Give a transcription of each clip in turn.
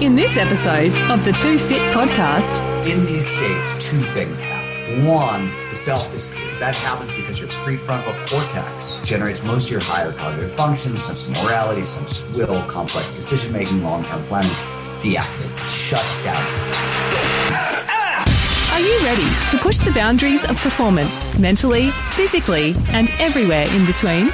In this episode of the Two Fit podcast, in these states, two things happen. One, the self disappears. That happens because your prefrontal cortex generates most of your higher cognitive functions, sense of morality, sense of will, complex decision making, long term planning deactivates. Shuts down. are you ready to push the boundaries of performance mentally, physically, and everywhere in between?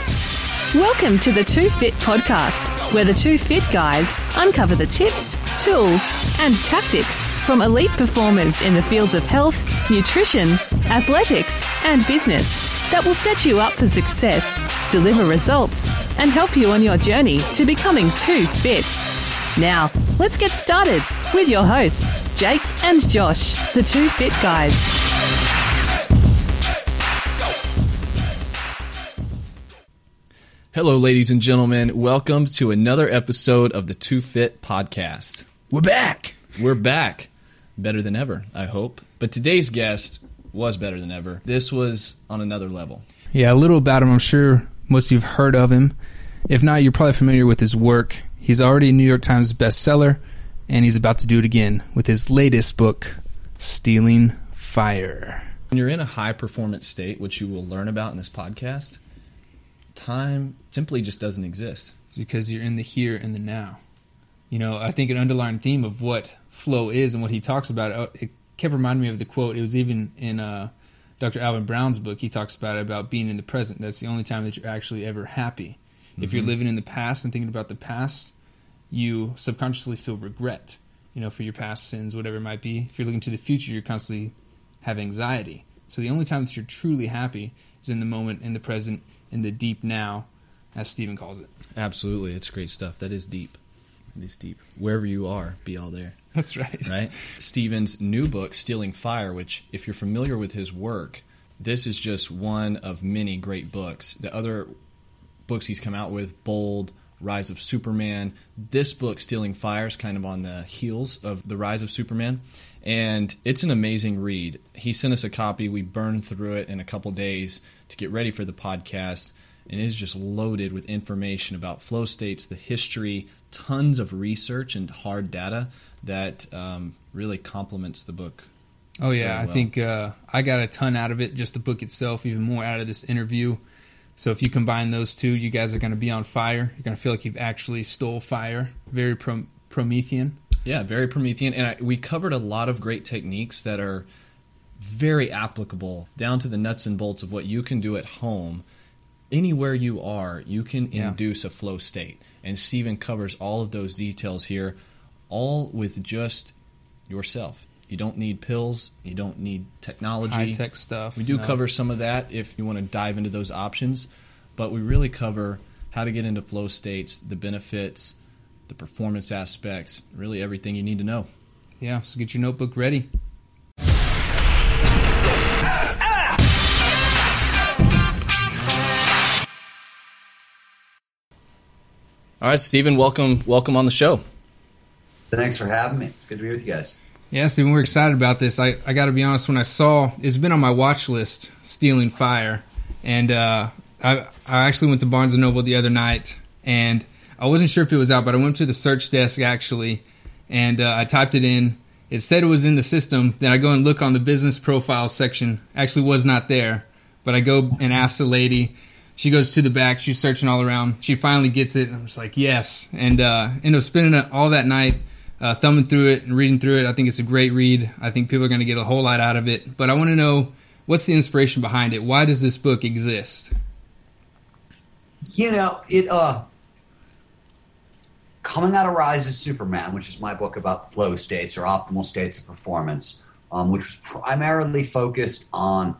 Welcome to the Two Fit podcast, where the two fit guys uncover the tips, tools, and tactics from elite performers in the fields of health, nutrition, athletics, and business that will set you up for success, deliver results, and help you on your journey to becoming too fit. Now, let's get started with your hosts, Jake and Josh, the two fit guys. Hello, ladies and gentlemen. Welcome to another episode of the Two Fit Podcast. We're back. We're back. Better than ever, I hope. But today's guest was better than ever. This was on another level. Yeah, a little about him. I'm sure most of you've heard of him. If not, you're probably familiar with his work. He's already a New York Times bestseller, and he's about to do it again with his latest book, Stealing Fire. When you're in a high performance state, which you will learn about in this podcast, time simply just doesn't exist. It's because you're in the here and the now. You know, I think an underlying theme of what flow is and what he talks about, uh, it kept reminding me of the quote. It was even in uh, Dr. Alvin Brown's book. He talks about it about being in the present. That's the only time that you're actually ever happy. Mm-hmm. If you're living in the past and thinking about the past, you subconsciously feel regret, you know, for your past sins, whatever it might be. If you're looking to the future, you're constantly have anxiety. So the only time that you're truly happy is in the moment, in the present, in the deep now, as Steven calls it. Absolutely. It's great stuff. That is deep. It is deep. Wherever you are, be all there. That's right. Right? Steven's new book, Stealing Fire, which, if you're familiar with his work, this is just one of many great books. The other books he's come out with, Bold, Rise of Superman. This book, Stealing Fire, is kind of on the heels of The Rise of Superman. And it's an amazing read. He sent us a copy. We burned through it in a couple days to get ready for the podcast. And it is just loaded with information about flow states, the history, tons of research and hard data that um, really complements the book. Oh yeah, well. I think uh, I got a ton out of it. Just the book itself, even more out of this interview. So if you combine those two, you guys are going to be on fire. You're going to feel like you've actually stole fire. Very Pro- Promethean. Yeah, very Promethean. And I, we covered a lot of great techniques that are very applicable down to the nuts and bolts of what you can do at home. Anywhere you are, you can yeah. induce a flow state. And Steven covers all of those details here, all with just yourself. You don't need pills. You don't need technology. High tech stuff. We do no. cover some of that if you want to dive into those options, but we really cover how to get into flow states, the benefits, the performance aspects, really everything you need to know. Yeah, so get your notebook ready. All right, Steven, welcome, welcome on the show. Thanks for having me. It's good to be with you guys. Yeah, Steven, we're excited about this. I, I got to be honest, when I saw it's been on my watch list, Stealing Fire, and uh, I I actually went to Barnes and Noble the other night, and I wasn't sure if it was out, but I went to the search desk actually, and uh, I typed it in. It said it was in the system. Then I go and look on the business profile section. Actually, was not there, but I go and ask the lady. She goes to the back. She's searching all around. She finally gets it. I'm just like, yes, and uh, end up spending all that night uh, thumbing through it and reading through it. I think it's a great read. I think people are going to get a whole lot out of it. But I want to know what's the inspiration behind it? Why does this book exist? You know, it uh coming out of Rise of Superman, which is my book about flow states or optimal states of performance, um, which was primarily focused on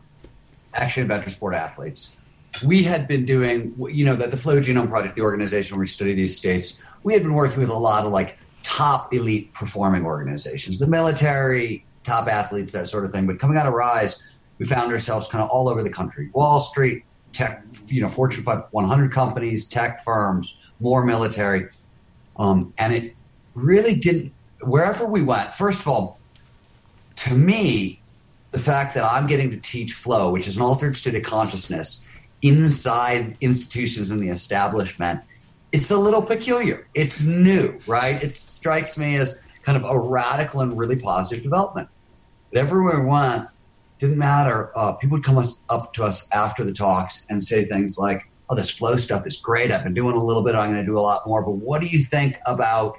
action adventure sport athletes. We had been doing, you know, that the Flow Genome Project, the organization where we study these states, we had been working with a lot of like top elite performing organizations, the military, top athletes, that sort of thing. But coming out of Rise, we found ourselves kind of all over the country Wall Street, tech, you know, Fortune 100 companies, tech firms, more military. Um, and it really didn't, wherever we went, first of all, to me, the fact that I'm getting to teach flow, which is an altered state of consciousness inside institutions in the establishment, it's a little peculiar. It's new, right? It strikes me as kind of a radical and really positive development. But everywhere we went, didn't matter. Uh, people would come up to us after the talks and say things like, "Oh, this flow stuff is great. I've been doing a little bit. I'm going to do a lot more. But what do you think about?"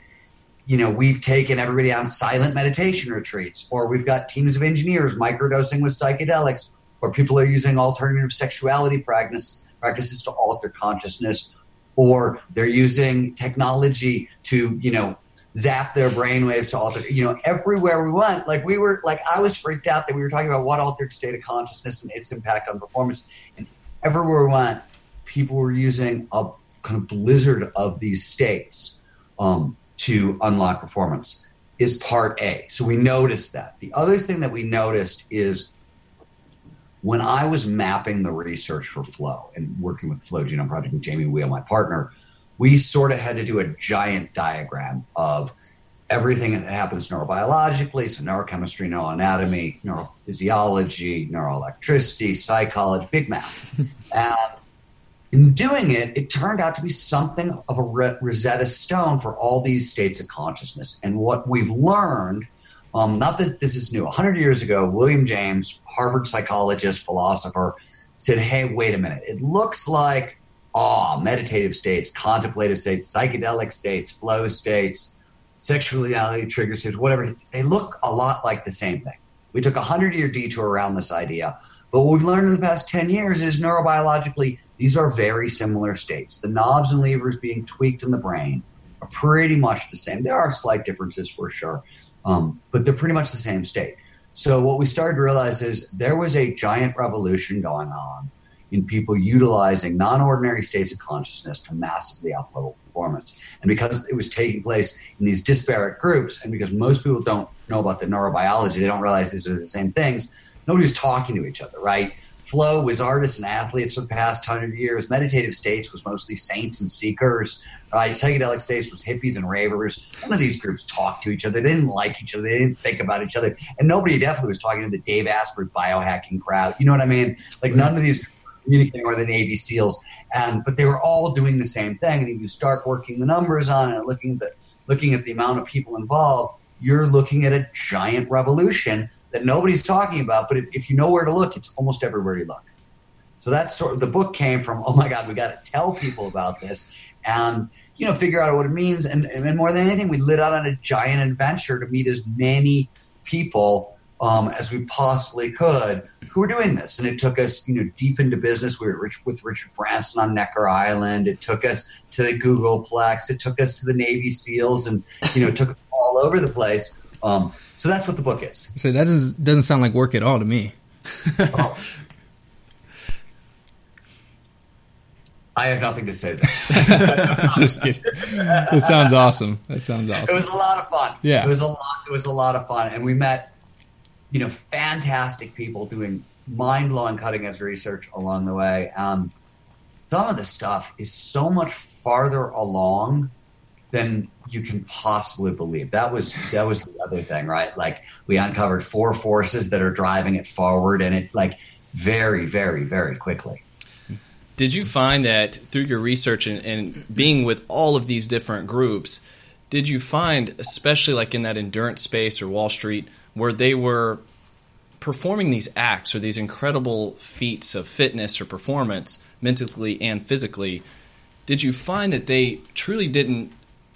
You know, we've taken everybody on silent meditation retreats, or we've got teams of engineers microdosing with psychedelics, or people are using alternative sexuality practice, practices to alter consciousness, or they're using technology to, you know, zap their brainwaves to alter, you know, everywhere we went. Like we were, like I was freaked out that we were talking about what altered state of consciousness and its impact on performance. And everywhere we went, people were using a kind of blizzard of these states um, to unlock performance is part A. So we noticed that. The other thing that we noticed is when I was mapping the research for Flow and working with Flow Genome Project and Jamie Wheal, my partner, we sort of had to do a giant diagram of everything that happens neurobiologically, so neurochemistry, neuroanatomy, neurophysiology, neuroelectricity, psychology, big math. and in doing it, it turned out to be something of a Rosetta Stone for all these states of consciousness. And what we've learned, um, not that this is new, 100 years ago, William James, Harvard psychologist, philosopher, said, hey, wait a minute. It looks like awe, meditative states, contemplative states, psychedelic states, flow states, sexuality trigger states, whatever. They look a lot like the same thing. We took a hundred year detour around this idea, but what we've learned in the past 10 years is neurobiologically, these are very similar states. The knobs and levers being tweaked in the brain are pretty much the same. There are slight differences for sure, um, but they're pretty much the same state. So what we started to realize is there was a giant revolution going on in people utilizing non-ordinary states of consciousness to massively uplevel performance. And because it was taking place in these disparate groups, and because most people don't know about the neurobiology, they don't realize these are the same things. Nobody was talking to each other, right? Flow was artists and athletes for the past hundred years. Meditative states was mostly saints and seekers. Right? Psychedelic states was hippies and ravers. None of these groups talked to each other. They didn't like each other. They didn't think about each other. And nobody definitely was talking to the Dave Asprey biohacking crowd. You know what I mean? Like none of these communicating with the Navy SEALs, and but they were all doing the same thing. And if you start working the numbers on it, looking at the looking at the amount of people involved, you're looking at a giant revolution that nobody's talking about. But if, if you know where to look, it's almost everywhere you look. So that's sort of the book came from. Oh my God, we got to tell people about this, and you know, figure out what it means. And, and more than anything, we lit out on a giant adventure to meet as many people um, as we possibly could who were doing this. And it took us, you know, deep into business. We were rich, with Richard Branson on Necker Island. It took us to the Googleplex. It took us to the Navy SEALs, and you know, it took us all over the place. Um, so that's what the book is. So that doesn't doesn't sound like work at all to me. oh. I have nothing to say. Just kidding. That sounds awesome. That sounds awesome. It was a lot of fun. Yeah, it was a lot. It was a lot of fun, and we met you know, fantastic people doing mind blowing cutting edge research along the way. Um, some of the stuff is so much farther along than you can possibly believe. That was that was the other thing, right? Like we uncovered four forces that are driving it forward, and it like very, very, very quickly. Did you find that through your research and, and being with all of these different groups, did you find, especially like in that endurance space or Wall Street, where they were performing these acts or these incredible feats of fitness or performance, mentally and physically, did you find that they truly didn't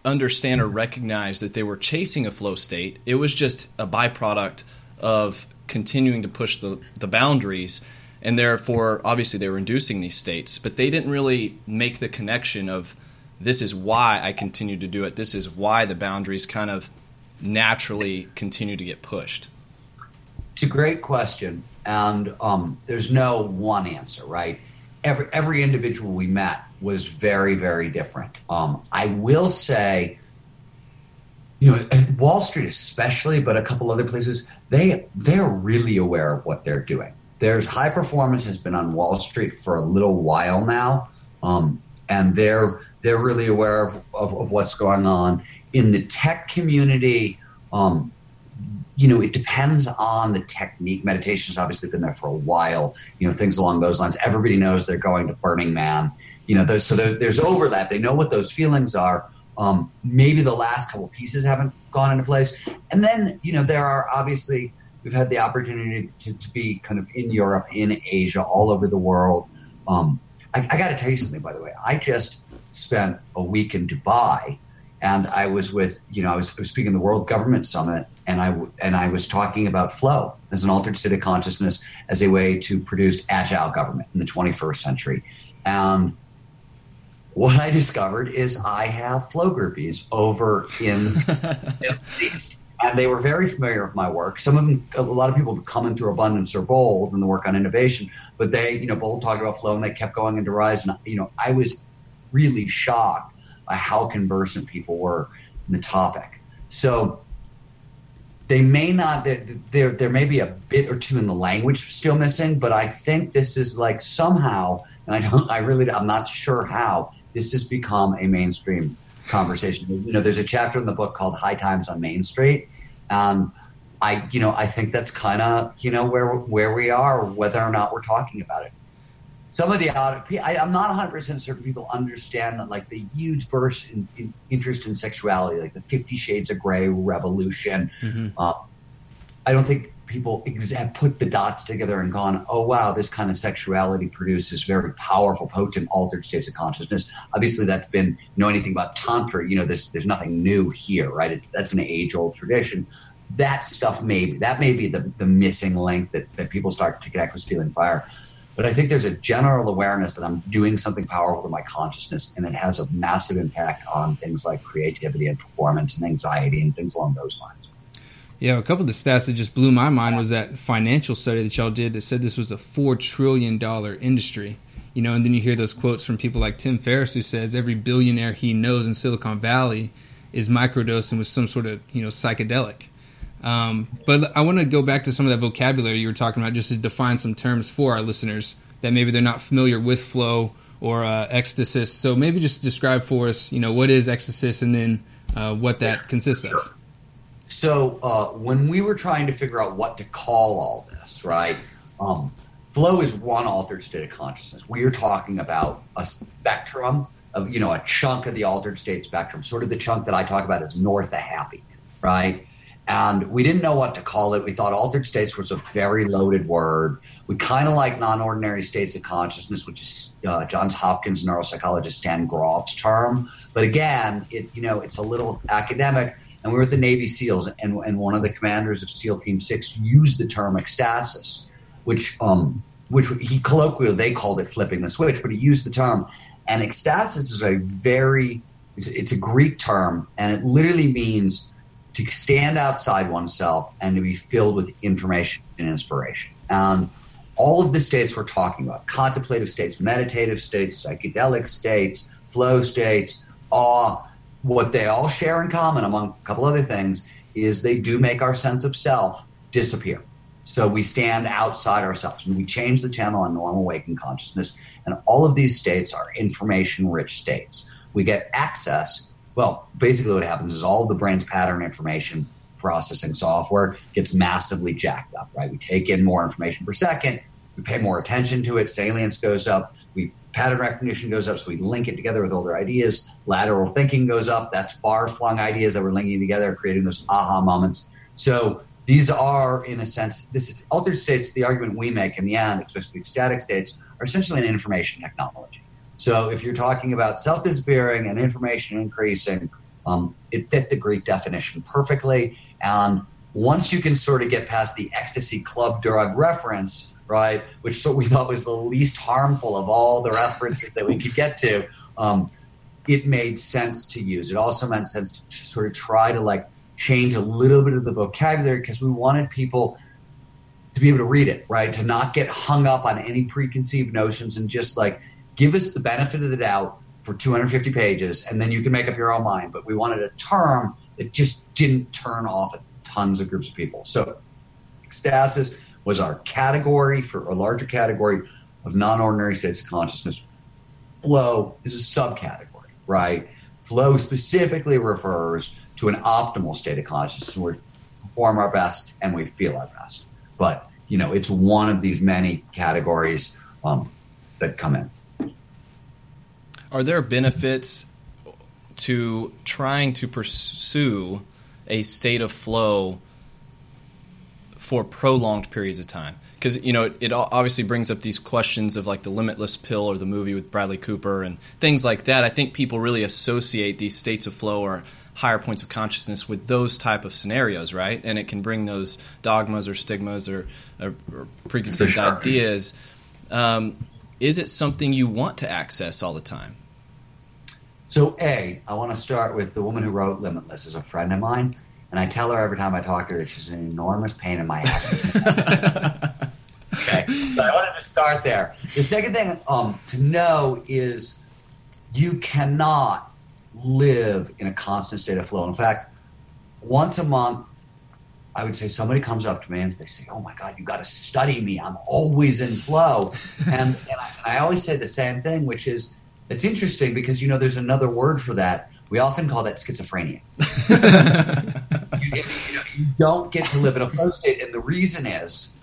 understand or recognize that they were chasing a flow state? It was just a byproduct of continuing to push the, the boundaries, and therefore, obviously, they were inducing these states, but they didn't really make the connection of this is why I continue to do it, this is why the boundaries kind of naturally continue to get pushed? It's a great question, and um, there's no one answer, right? Every every individual we met was very very different. Um, I will say, you know, Wall Street especially, but a couple other places, they they're really aware of what they're doing. There's high performance has been on Wall Street for a little while now, um, and they're they're really aware of, of, of what's going on in the tech community, um, you know, it depends on the technique. Meditation's obviously been there for a while. You know, things along those lines. Everybody knows they're going to Burning Man. You know, there's, so there, there's overlap. They know what those feelings are. Um, maybe the last couple pieces haven't gone into place. And then, you know, there are obviously, we've had the opportunity to, to be kind of in Europe, in Asia, all over the world. Um, I, I got to tell you something, by the way. I just spent a week in Dubai and I was with, you know, I was, I was speaking at the World Government Summit and I, and I was talking about flow as an altered state of consciousness as a way to produce agile government in the 21st century. And what I discovered is I have flow groupies over in the East. And they were very familiar with my work. Some of them, a lot of people come coming through Abundance or Bold and the work on innovation, but they, you know, Bold talked about flow and they kept going into Rise. And, you know, I was really shocked by how conversant people were in the topic. So they may not, there, there may be a bit or two in the language still missing, but I think this is like somehow, and I don't, I really, I'm not sure how, this has become a mainstream conversation. You know, there's a chapter in the book called High Times on Main Street. Um, I, you know, I think that's kind of, you know, where where we are, whether or not we're talking about it. Some of the I, I'm not 100 percent certain people understand that, like the huge burst in, in, interest in sexuality, like the Fifty Shades of Grey revolution. Mm-hmm. Uh, I don't think people have put the dots together and gone, oh wow, this kind of sexuality produces very powerful, potent, altered states of consciousness. Obviously, that's been you know anything about tantra. You know, this there's nothing new here, right? That's an age old tradition. That stuff may that may be the, the missing link that, that people start to connect with stealing fire. But I think there's a general awareness that I'm doing something powerful to my consciousness, and it has a massive impact on things like creativity and performance and anxiety and things along those lines. Yeah, a couple of the stats that just blew my mind was that financial study that y'all did that said this was a four trillion dollar industry. You know, and then you hear those quotes from people like Tim Ferriss who says every billionaire he knows in Silicon Valley is microdosing with some sort of you know psychedelic. Um, but I want to go back to some of that vocabulary you were talking about, just to define some terms for our listeners that maybe they're not familiar with flow or uh, ecstasy. So maybe just describe for us, you know, what is ecstasy and then uh, what that consists of. So uh, when we were trying to figure out what to call all this, right? Um, flow is one altered state of consciousness. We are talking about a spectrum of, you know, a chunk of the altered state spectrum. Sort of the chunk that I talk about is north of happy, right? And we didn't know what to call it. We thought altered states was a very loaded word. We kind of like non-ordinary states of consciousness, which is uh, Johns Hopkins neuropsychologist Stan Grof's term. But again, it you know it's a little academic and we were at the Navy SEALs, and, and one of the commanders of SEAL Team Six used the term ecstasis, which um, which he colloquially they called it flipping the switch, but he used the term. And ecstasis is a very it's, it's a Greek term, and it literally means to stand outside oneself and to be filled with information and inspiration. And all of the states we're talking about contemplative states, meditative states, psychedelic states, flow states, awe, what they all share in common, among a couple other things, is they do make our sense of self disappear. So we stand outside ourselves and we change the channel on normal waking consciousness. And all of these states are information rich states. We get access. Well, basically, what happens is all the brain's pattern information processing software gets massively jacked up, right? We take in more information per second, we pay more attention to it, salience goes up, we pattern recognition goes up, so we link it together with older ideas. Lateral thinking goes up. That's far flung ideas that we're linking together, creating those aha moments. So these are, in a sense, this is altered states. The argument we make in the end, especially ecstatic states, are essentially an information technology. So if you're talking about self disappearing and information increasing, um, it fit the Greek definition perfectly. And once you can sort of get past the ecstasy club drug reference, right? Which we thought was the least harmful of all the references that we could get to. Um, it made sense to use. It also made sense to sort of try to like change a little bit of the vocabulary because we wanted people to be able to read it, right? To not get hung up on any preconceived notions and just like give us the benefit of the doubt for 250 pages and then you can make up your own mind. But we wanted a term that just didn't turn off tons of groups of people. So ecstasis was our category for a larger category of non-ordinary states of consciousness. Flow is a subcategory, right? Flow specifically refers to an optimal state of consciousness where we perform our best and we feel our best. But you know, it's one of these many categories um, that come in. Are there benefits to trying to pursue a state of flow for prolonged periods of time? Because you know it, it, obviously brings up these questions of like the limitless pill or the movie with Bradley Cooper and things like that. I think people really associate these states of flow or higher points of consciousness with those type of scenarios, right? And it can bring those dogmas or stigmas or, or, or preconceived sure. ideas. Um, is it something you want to access all the time? So, A, I want to start with the woman who wrote Limitless is a friend of mine, and I tell her every time I talk to her that she's an enormous pain in my ass. okay, so I wanted to start there. The second thing um, to know is you cannot live in a constant state of flow. In fact, once a month, I would say somebody comes up to me and they say, "Oh my God, you got to study me. I'm always in flow." and, and I, I, always say the same thing, which is it's interesting because you know there's another word for that. We often call that schizophrenia. you, know, you don't get to live in a flow state, and the reason is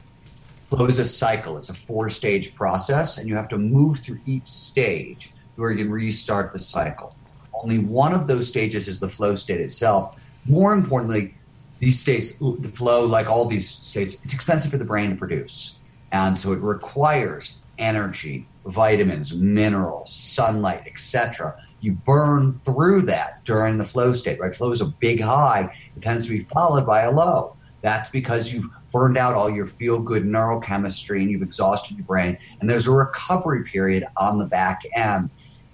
flow is a cycle. It's a four stage process, and you have to move through each stage where you can restart the cycle. Only one of those stages is the flow state itself. More importantly, these states, the flow, like all these states, it's expensive for the brain to produce. And so it requires energy, vitamins, minerals, sunlight, etc. You burn through that during the flow state, right? Flow is a big high. It tends to be followed by a low. That's because you've burned out all your feel good neurochemistry and you've exhausted your brain. And there's a recovery period on the back end,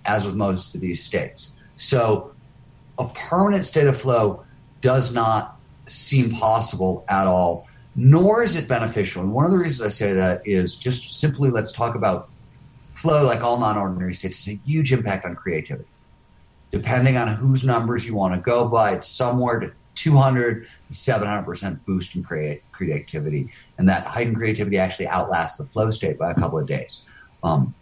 as with most of these states. So a permanent state of flow does not seem possible at all, nor is it beneficial. And one of the reasons I say that is just simply let's talk about flow, like all non ordinary states, has a huge impact on creativity. Depending on whose numbers you want to go by, it's somewhere to 200 to 700% boost in create, creativity. And that heightened creativity actually outlasts the flow state by a couple of days. Um,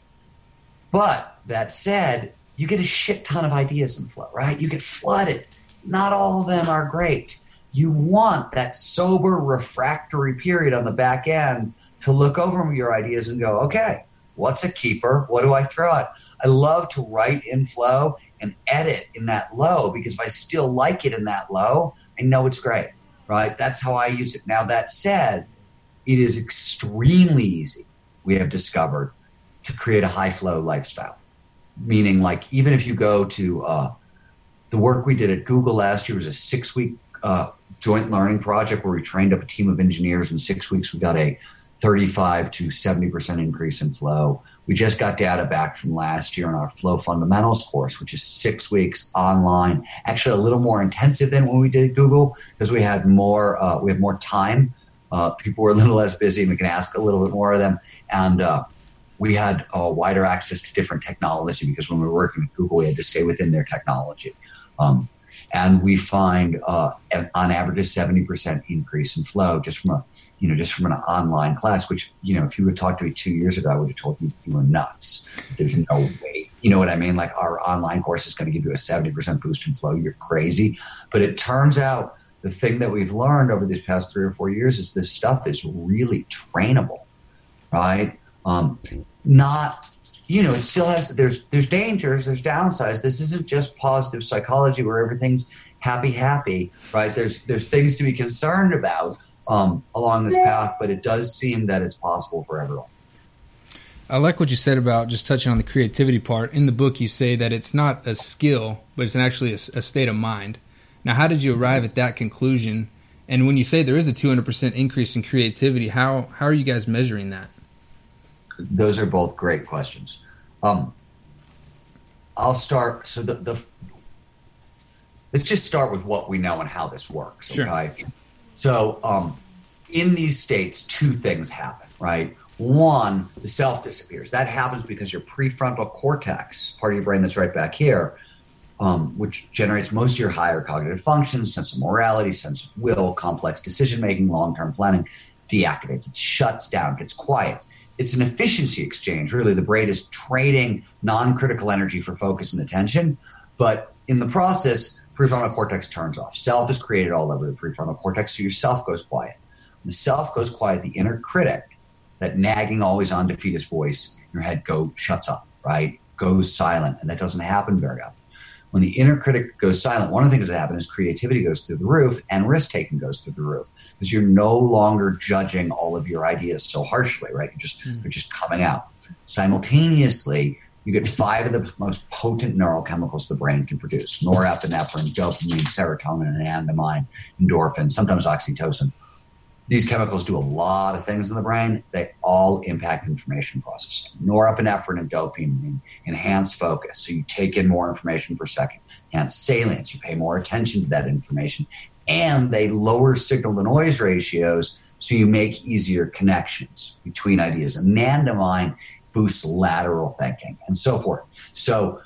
but that said, you get a shit ton of ideas in flow, right? You get flooded. Not all of them are great. You want that sober refractory period on the back end to look over your ideas and go, okay, what's a keeper? What do I throw at? I love to write in flow and edit in that low because if I still like it in that low, I know it's great, right? That's how I use it. Now, that said, it is extremely easy, we have discovered, to create a high flow lifestyle meaning like even if you go to uh, the work we did at Google last year was a six week uh, joint learning project where we trained up a team of engineers. In six weeks, we got a 35 to 70% increase in flow. We just got data back from last year on our flow fundamentals course, which is six weeks online. Actually, a little more intensive than when we did Google because we had more uh, we had more time. Uh, people were a little less busy, and we can ask a little bit more of them. And uh, we had wider access to different technology because when we were working with Google, we had to stay within their technology. Um, and we find uh, an, on average a 70% increase in flow just from a you know just from an online class which you know if you would talk to me two years ago i would have told you you were nuts. There's no way you know what i mean? Like our online course is going to give you a 70% boost in flow. You're crazy. But it turns out the thing that we've learned over these past three or four years is this stuff is really trainable right? Um, not you know it still has there's there's dangers there's downsides. This isn't just positive psychology where everything's happy happy right? There's there's things to be concerned about um, along this path but it does seem that it's possible for everyone I like what you said about just touching on the creativity part. In the book, you say that it's not a skill, but it's actually a, a state of mind. Now, how did you arrive at that conclusion? And when you say there is a 200% increase in creativity, how, how are you guys measuring that? those are both great questions. Um, I'll start. So the, the let's just start with what we know and how this works. Okay. Sure. So um, in these states, two things happen. Right. One, the self disappears. That happens because your prefrontal cortex, part of your brain that's right back here, um, which generates most of your higher cognitive functions, sense of morality, sense of will, complex decision making, long term planning, deactivates. It shuts down, gets quiet it's an efficiency exchange. Really, the brain is trading non-critical energy for focus and attention, but in the process, prefrontal cortex turns off. Self is created all over the prefrontal cortex, so your self goes quiet. When the self goes quiet, the inner critic, that nagging, always on defeatist voice in your head, go shuts up, right? Goes silent, and that doesn't happen very often. when the inner critic goes silent, one of the things that happens is creativity goes through the roof and risk taking goes through the roof because you're no longer judging all of your ideas so harshly, right? You're just mm. you're just coming out. Simultaneously, you get five of the most potent neurochemicals the brain can produce: norepinephrine, dopamine, serotonin, anandamide, endorphin, sometimes oxytocin. These chemicals do a lot of things in the brain. They all impact information processing. Norepinephrine and dopamine enhance focus, so you take in more information per second. Enhance salience, you pay more attention to that information. And they lower signal to noise ratios, so you make easier connections between ideas. Anandamide boosts lateral thinking and so forth. So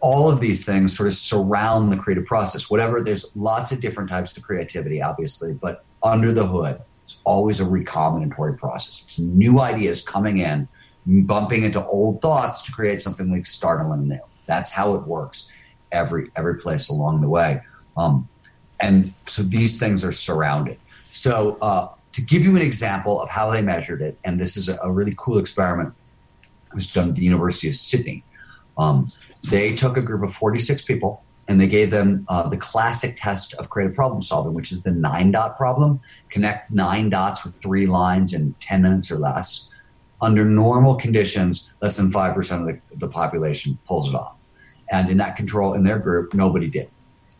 all of these things sort of surround the creative process. Whatever, there's lots of different types of creativity, obviously, but under the hood, it's always a recombinatory process. It's new ideas coming in, bumping into old thoughts to create something like startling new. That's how it works every every place along the way. Um, and so these things are surrounded. So uh, to give you an example of how they measured it, and this is a, a really cool experiment was done at the University of Sydney. Um, they took a group of 46 people and they gave them uh, the classic test of creative problem solving, which is the nine dot problem. Connect nine dots with three lines in 10 minutes or less. Under normal conditions, less than 5% of the, the population pulls it off. And in that control, in their group, nobody did.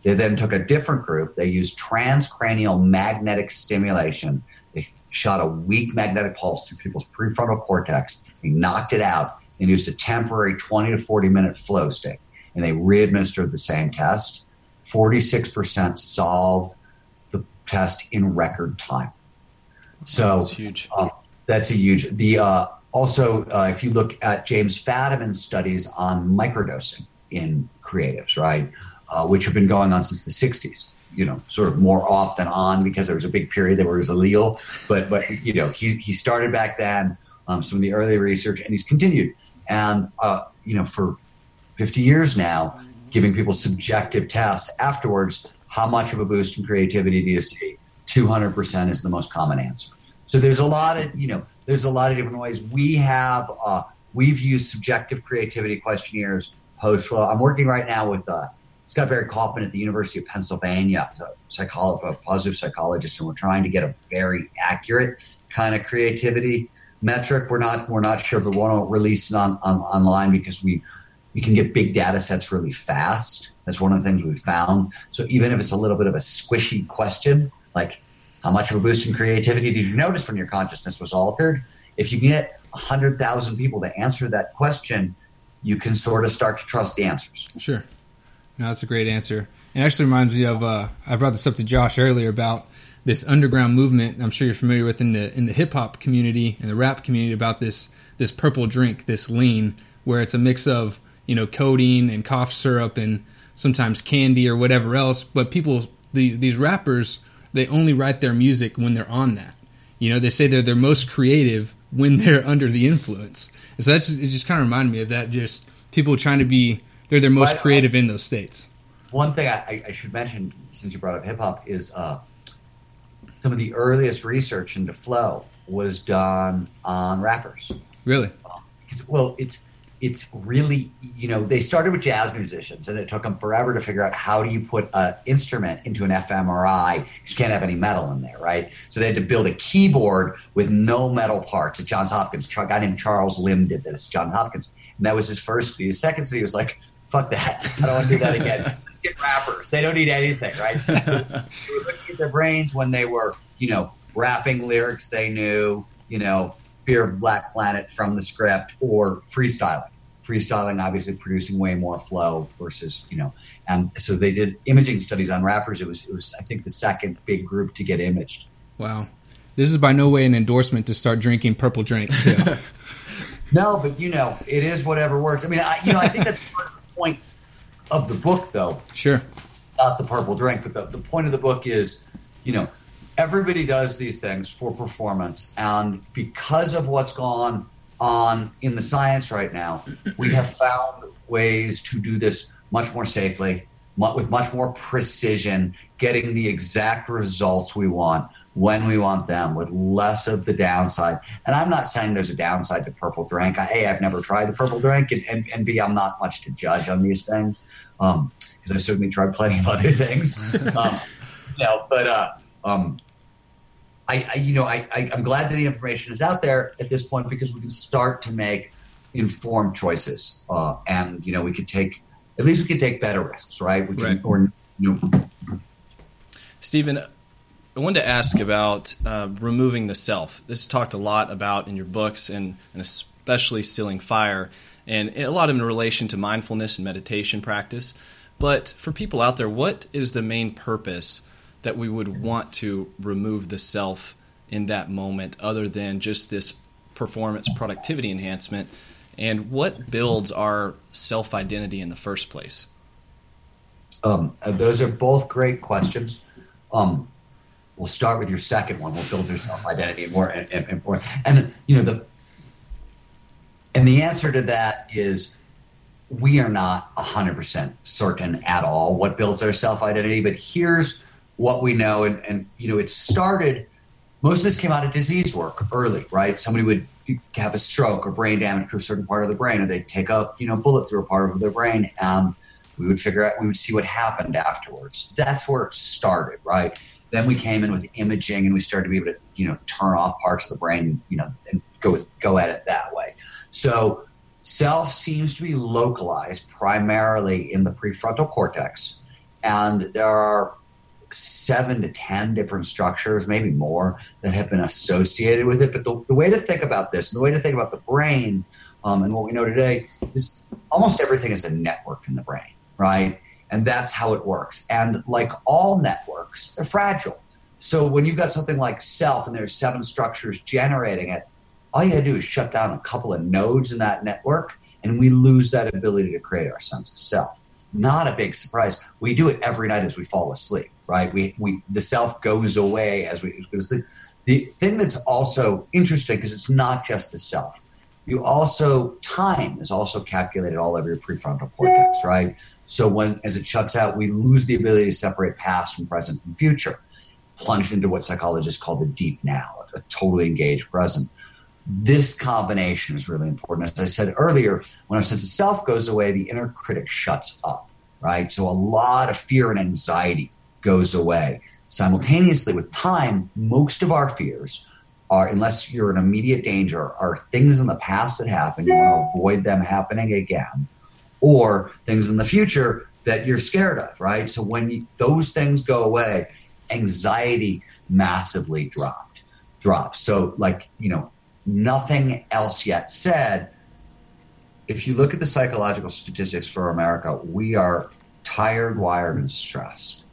They then took a different group. They used transcranial magnetic stimulation. They shot a weak magnetic pulse through people's prefrontal cortex he knocked it out and used a temporary 20 to 40 minute flow state. And they re-administered the same test. 46% solved the test in record time. So that's huge. Um, that's a huge. The uh, also, uh, if you look at James Fadiman's studies on microdosing in creatives, right, uh, which have been going on since the 60s, you know, sort of more off than on because there was a big period that was illegal. But but you know, he he started back then um, some of the early research, and he's continued. And uh, you know, for 50 years now, giving people subjective tests afterwards. How much of a boost in creativity do you see? 200% is the most common answer. So there's a lot of you know, there's a lot of different ways. We have uh, we've used subjective creativity questionnaires post. I'm working right now with uh, Scott Barry Kaufman at the University of Pennsylvania, a, a positive psychologist, and we're trying to get a very accurate kind of creativity metric. We're not we're not sure, but we won't release it on, on online because we we can get big data sets really fast. That's one of the things we've found. So even if it's a little bit of a squishy question, like how much of a boost in creativity did you notice when your consciousness was altered? If you get hundred thousand people to answer that question, you can sort of start to trust the answers. Sure. No, that's a great answer. It actually reminds me of uh, I brought this up to Josh earlier about this underground movement. I'm sure you're familiar with in the in the hip hop community and the rap community about this this purple drink, this lean, where it's a mix of you know codeine and cough syrup and sometimes candy or whatever else. But people these these rappers they only write their music when they're on that. You know, they say they're their most creative when they're under the influence. so that's it. Just kind of reminded me of that. Just people trying to be they're their most creative in those states. One thing I, I should mention, since you brought up hip hop, is uh, some of the earliest research into flow was done on rappers. Really? well, it's it's really you know they started with jazz musicians and it took them forever to figure out how do you put an instrument into an fMRI because you can't have any metal in there right? So they had to build a keyboard with no metal parts. At Johns Hopkins a guy named Charles Limb did this Johns Hopkins. And that was his first his second study was like fuck that. I don't want to do that again get rappers. They don't need anything, right? they were looking at their brains when they were, you know, rapping lyrics they knew, you know, Fear of Black Planet from the script or freestyling. Freestyling, obviously, producing way more flow versus, you know, and so they did imaging studies on rappers. It was, it was, I think, the second big group to get imaged. Wow, this is by no way an endorsement to start drinking purple drinks. no, but you know, it is whatever works. I mean, I, you know, I think that's part of the point of the book, though. Sure. Not the purple drink, but the, the point of the book is, you know, everybody does these things for performance. And because of what's gone on in the science right now, we have found ways to do this much more safely, with much more precision, getting the exact results we want when we want them with less of the downside. And I'm not saying there's a downside to purple drink. A, I've never tried the purple drink, and, and, and B, I'm not much to judge on these things. because um, I certainly tried plenty of other things. um, you know, but uh, um, I, I, you know, I, I, am glad that the information is out there at this point because we can start to make informed choices, uh, and you know, we could take at least we could take better risks, right? We can, right. or you know. Steven, I wanted to ask about uh, removing the self. This is talked a lot about in your books, and, and especially Stealing Fire, and a lot of in relation to mindfulness and meditation practice. But for people out there, what is the main purpose that we would want to remove the self in that moment, other than just this performance productivity enhancement? And what builds our self identity in the first place? Um, those are both great questions. Um, we'll start with your second one. We'll build your self identity more and, and, and, and you know the and the answer to that is we are not 100% certain at all what builds our self identity. But here's what we know. And, and, you know, it started, most of this came out of disease work early, right? Somebody would have a stroke or brain damage to a certain part of the brain, or they'd take a, you know, bullet through a part of their brain. And we would figure out, we would see what happened afterwards. That's where it started, right? Then we came in with imaging and we started to be able to, you know, turn off parts of the brain, you know, and go with, go at it that way. So self seems to be localized primarily in the prefrontal cortex. And there are seven to 10 different structures, maybe more, that have been associated with it. But the, the way to think about this, the way to think about the brain um, and what we know today is almost everything is a network in the brain, right? And that's how it works. And like all networks, they're fragile. So when you've got something like self and there's seven structures generating it, all you gotta do is shut down a couple of nodes in that network and we lose that ability to create our sense of self. Not a big surprise. We do it every night as we fall asleep right? We, we the self goes away as we because the, the thing that's also interesting because it's not just the self. You also time is also calculated all over your prefrontal cortex, right? So when as it shuts out, we lose the ability to separate past from present from future, plunged into what psychologists call the deep now, a totally engaged present. This combination is really important. As I said earlier, when our sense of self goes away, the inner critic shuts up, right? So a lot of fear and anxiety goes away. Simultaneously, with time, most of our fears are, unless you're in immediate danger, are things in the past that happened. You want to avoid them happening again, or things in the future that you're scared of, right? So when you, those things go away, anxiety massively dropped, drops. So, like, you know, nothing else yet said. If you look at the psychological statistics for America, we are tired, wired, and stressed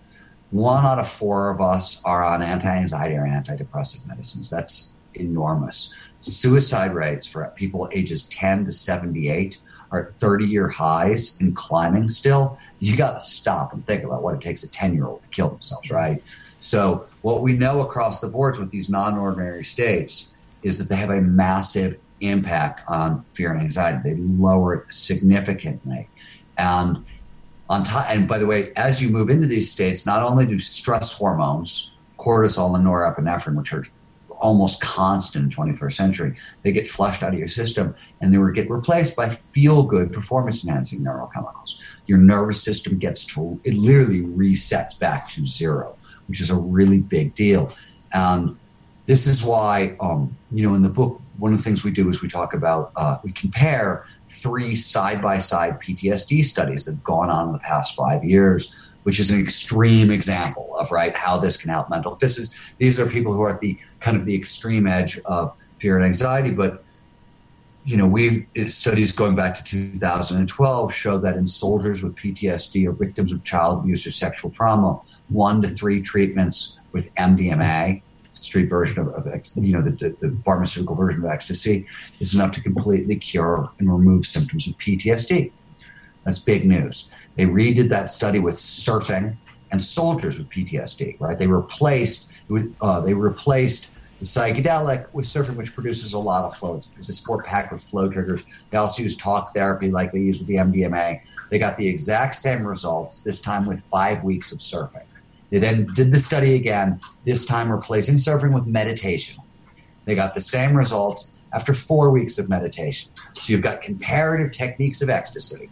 one out of four of us are on anti-anxiety or antidepressant medicines. That's enormous. Suicide rates for people ages 10 to 78 are 30 year highs and climbing still. You got to stop and think about what it takes a 10 year old to kill themselves, right? So, what we know across the boards with these non ordinary states is that they have a massive impact on fear and anxiety. They lower it significantly. And on top, and by the way, as you move into these states, not only do stress hormones, cortisol and norepinephrine, which are almost constant in the 21st century, they get flushed out of your system and they get replaced by feel good performance enhancing neurochemicals. Your nervous system gets to, it literally resets back to zero, which is a really big deal. And this is why, um, you know, in the book, one of the things we do is we talk about, uh, we compare three side by side PTSD studies that have gone on in the past five years, which is an extreme example of right how this can help mental. This is these are people who are at the kind of the extreme edge of fear and anxiety, but you know, we studies going back to 2012 show that in soldiers with PTSD or victims of child abuse or sexual trauma, one to three treatments with MDMA street version of, of you know, the, the, pharmaceutical version of ecstasy is enough to completely cure and remove symptoms of PTSD. That's big news. They redid that study with surfing and soldiers with PTSD. Right? They replaced uh, they replaced the psychedelic with surfing, which produces a lot of flow. It's a sport packed with flow triggers. They also use talk therapy, like they use with the MDMA. They got the exact same results this time with five weeks of surfing. They then did the study again, this time replacing surfing with meditation. They got the same results after four weeks of meditation. So you've got comparative techniques of ecstasy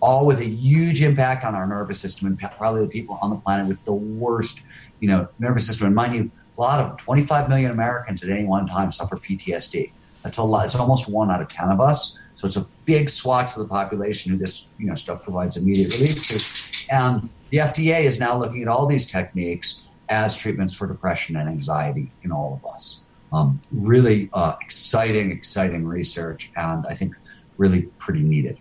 all with a huge impact on our nervous system and probably the people on the planet with the worst, you know, nervous system. And mind you, a lot of 25 million Americans at any one time suffer PTSD. That's a lot. It's almost one out of 10 of us. So it's a big swath of the population who this, you know, stuff provides immediate relief to. And the FDA is now looking at all these techniques as treatments for depression and anxiety in all of us. Um, really uh, exciting, exciting research, and I think really pretty needed.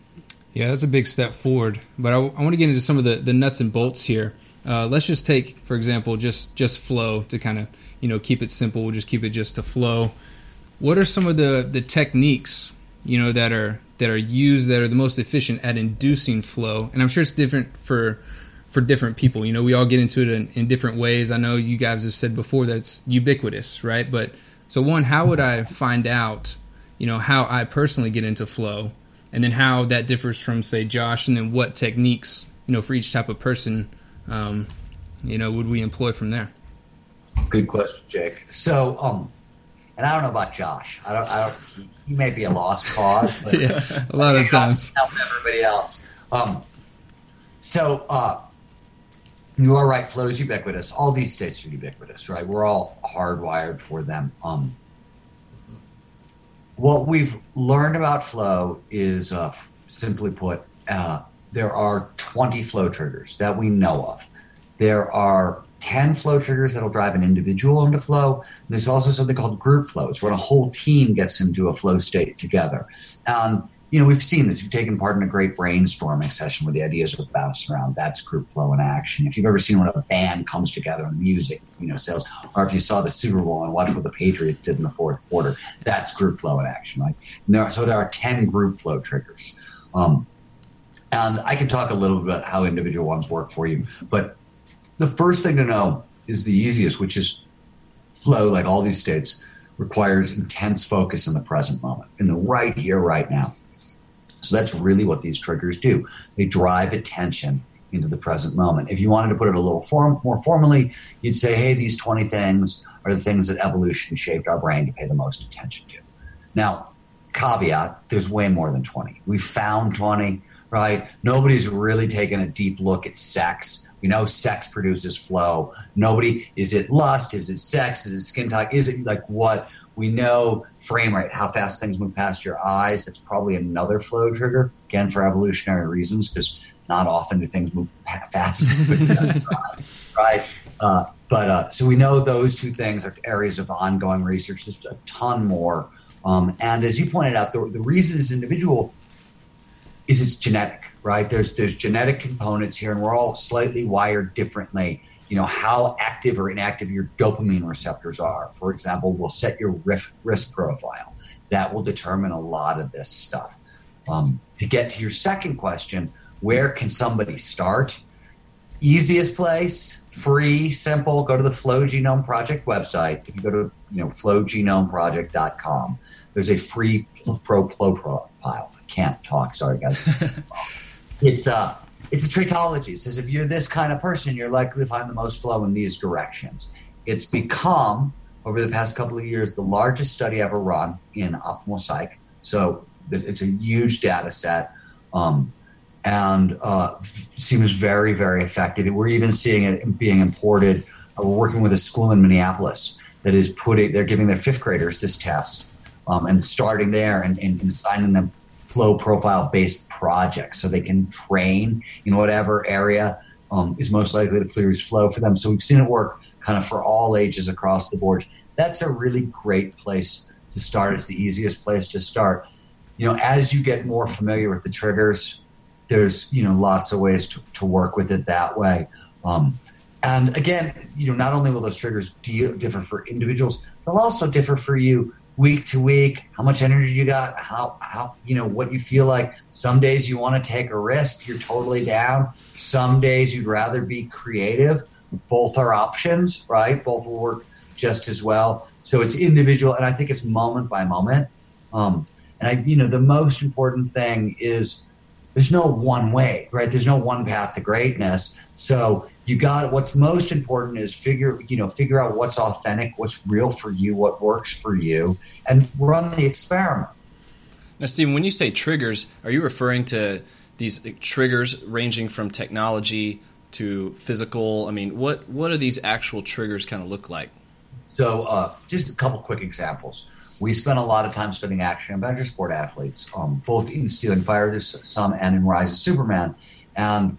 Yeah, that's a big step forward. But I, I want to get into some of the, the nuts and bolts here. Uh, let's just take, for example, just just flow to kind of you know keep it simple. We'll just keep it just to flow. What are some of the the techniques you know that are that are used that are the most efficient at inducing flow? And I'm sure it's different for for different people. You know, we all get into it in, in different ways. I know you guys have said before that it's ubiquitous, right? But so one, how would I find out? You know, how I personally get into flow, and then how that differs from say Josh, and then what techniques you know for each type of person, um, you know, would we employ from there? Good question, Jake. So, um, and I don't know about Josh. I don't. I don't. He, he may be a lost cause, but yeah, a lot of times help everybody else. Um, so, uh, you are right. Flow is ubiquitous. All these states are ubiquitous, right? We're all hardwired for them. Um, what we've learned about flow is, uh, simply put, uh, there are 20 flow triggers that we know of. There are 10 flow triggers that'll drive an individual into flow. There's also something called group flow. It's when a whole team gets into a flow state together. Um, you know, we've seen this. We've taken part in a great brainstorming session where the ideas are bouncing around. That's group flow in action. If you've ever seen when a band comes together and music, you know, sales, or if you saw the Super Bowl and watched what the Patriots did in the fourth quarter, that's group flow in action, right? There are, so there are 10 group flow triggers. Um, and I can talk a little bit about how individual ones work for you. But the first thing to know is the easiest, which is flow, like all these states, requires intense focus in the present moment, in the right here, right now. So that's really what these triggers do. They drive attention into the present moment. If you wanted to put it a little form, more formally, you'd say, hey, these 20 things are the things that evolution shaped our brain to pay the most attention to. Now, caveat, there's way more than 20. We found 20, right? Nobody's really taken a deep look at sex. We know sex produces flow. Nobody, is it lust? Is it sex? Is it skin talk? Is it like what? We know frame rate, how fast things move past your eyes. That's probably another flow trigger, again, for evolutionary reasons, because not often do things move fast. right? Uh, but uh, so we know those two things are areas of ongoing research. There's a ton more. Um, and as you pointed out, the, the reason is individual is it's genetic, right? There's there's genetic components here, and we're all slightly wired differently. You know how active or inactive your dopamine receptors are. For example will set your risk, risk profile. That will determine a lot of this stuff. Um, to get to your second question where can somebody start? Easiest place free simple go to the flow genome project website. If you go to you know flowgenomeproject.com there's a free pro flow profile i can't talk sorry guys it's uh it's a typology. It says if you're this kind of person, you're likely to find the most flow in these directions. It's become, over the past couple of years, the largest study ever run in optimal psych. So it's a huge data set um, and uh, seems very, very effective. We're even seeing it being imported. Uh, we're working with a school in Minneapolis that is putting, they're giving their fifth graders this test um, and starting there and, and, and assigning them flow profile based projects so they can train in whatever area um, is most likely to produce flow for them. So we've seen it work kind of for all ages across the board. That's a really great place to start. It's the easiest place to start. You know, as you get more familiar with the triggers, there's you know lots of ways to, to work with it that way. Um, and again, you know, not only will those triggers differ for individuals, they'll also differ for you week to week, how much energy you got, how how you know what you feel like. Some days you want to take a risk, you're totally down. Some days you'd rather be creative. Both are options, right? Both will work just as well. So it's individual, and I think it's moment by moment. Um, and I, you know, the most important thing is there's no one way, right? There's no one path to greatness. So you got what's most important is figure you know figure out what's authentic what's real for you what works for you and run the experiment now steven when you say triggers are you referring to these triggers ranging from technology to physical. I mean, what what do these actual triggers kind of look like? So, uh, just a couple quick examples. We spent a lot of time studying action adventure sport athletes, um, both in Stealing Fire, there's some, and in Rise of Superman. And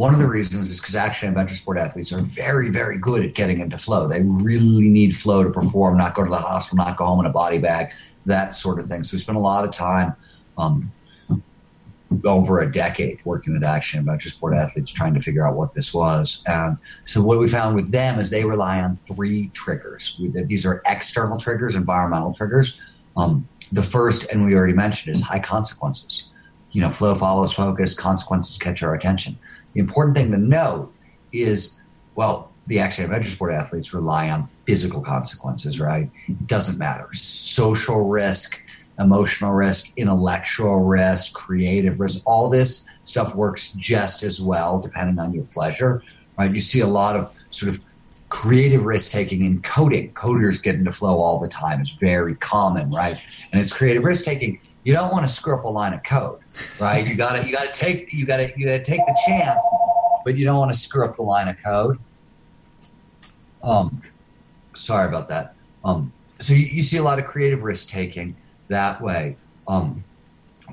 one of the reasons is because action adventure sport athletes are very, very good at getting into flow. They really need flow to perform, not go to the hospital, not go home in a body bag, that sort of thing. So we spent a lot of time um, over a decade working with action adventure sport athletes trying to figure out what this was. And so what we found with them is they rely on three triggers. These are external triggers, environmental triggers. Um, the first, and we already mentioned, is high consequences. You know, flow follows focus, consequences catch our attention. The important thing to note is, well, the action adventure sport athletes rely on physical consequences, right? It doesn't matter. Social risk, emotional risk, intellectual risk, creative risk, all this stuff works just as well depending on your pleasure, right? You see a lot of sort of creative risk taking in coding. Coders get into flow all the time. It's very common, right? And it's creative risk taking. You don't want to screw up a line of code, right? You gotta you gotta take you gotta you gotta take the chance, but you don't want to screw up the line of code. Um, sorry about that. Um, so you, you see a lot of creative risk taking that way. Um,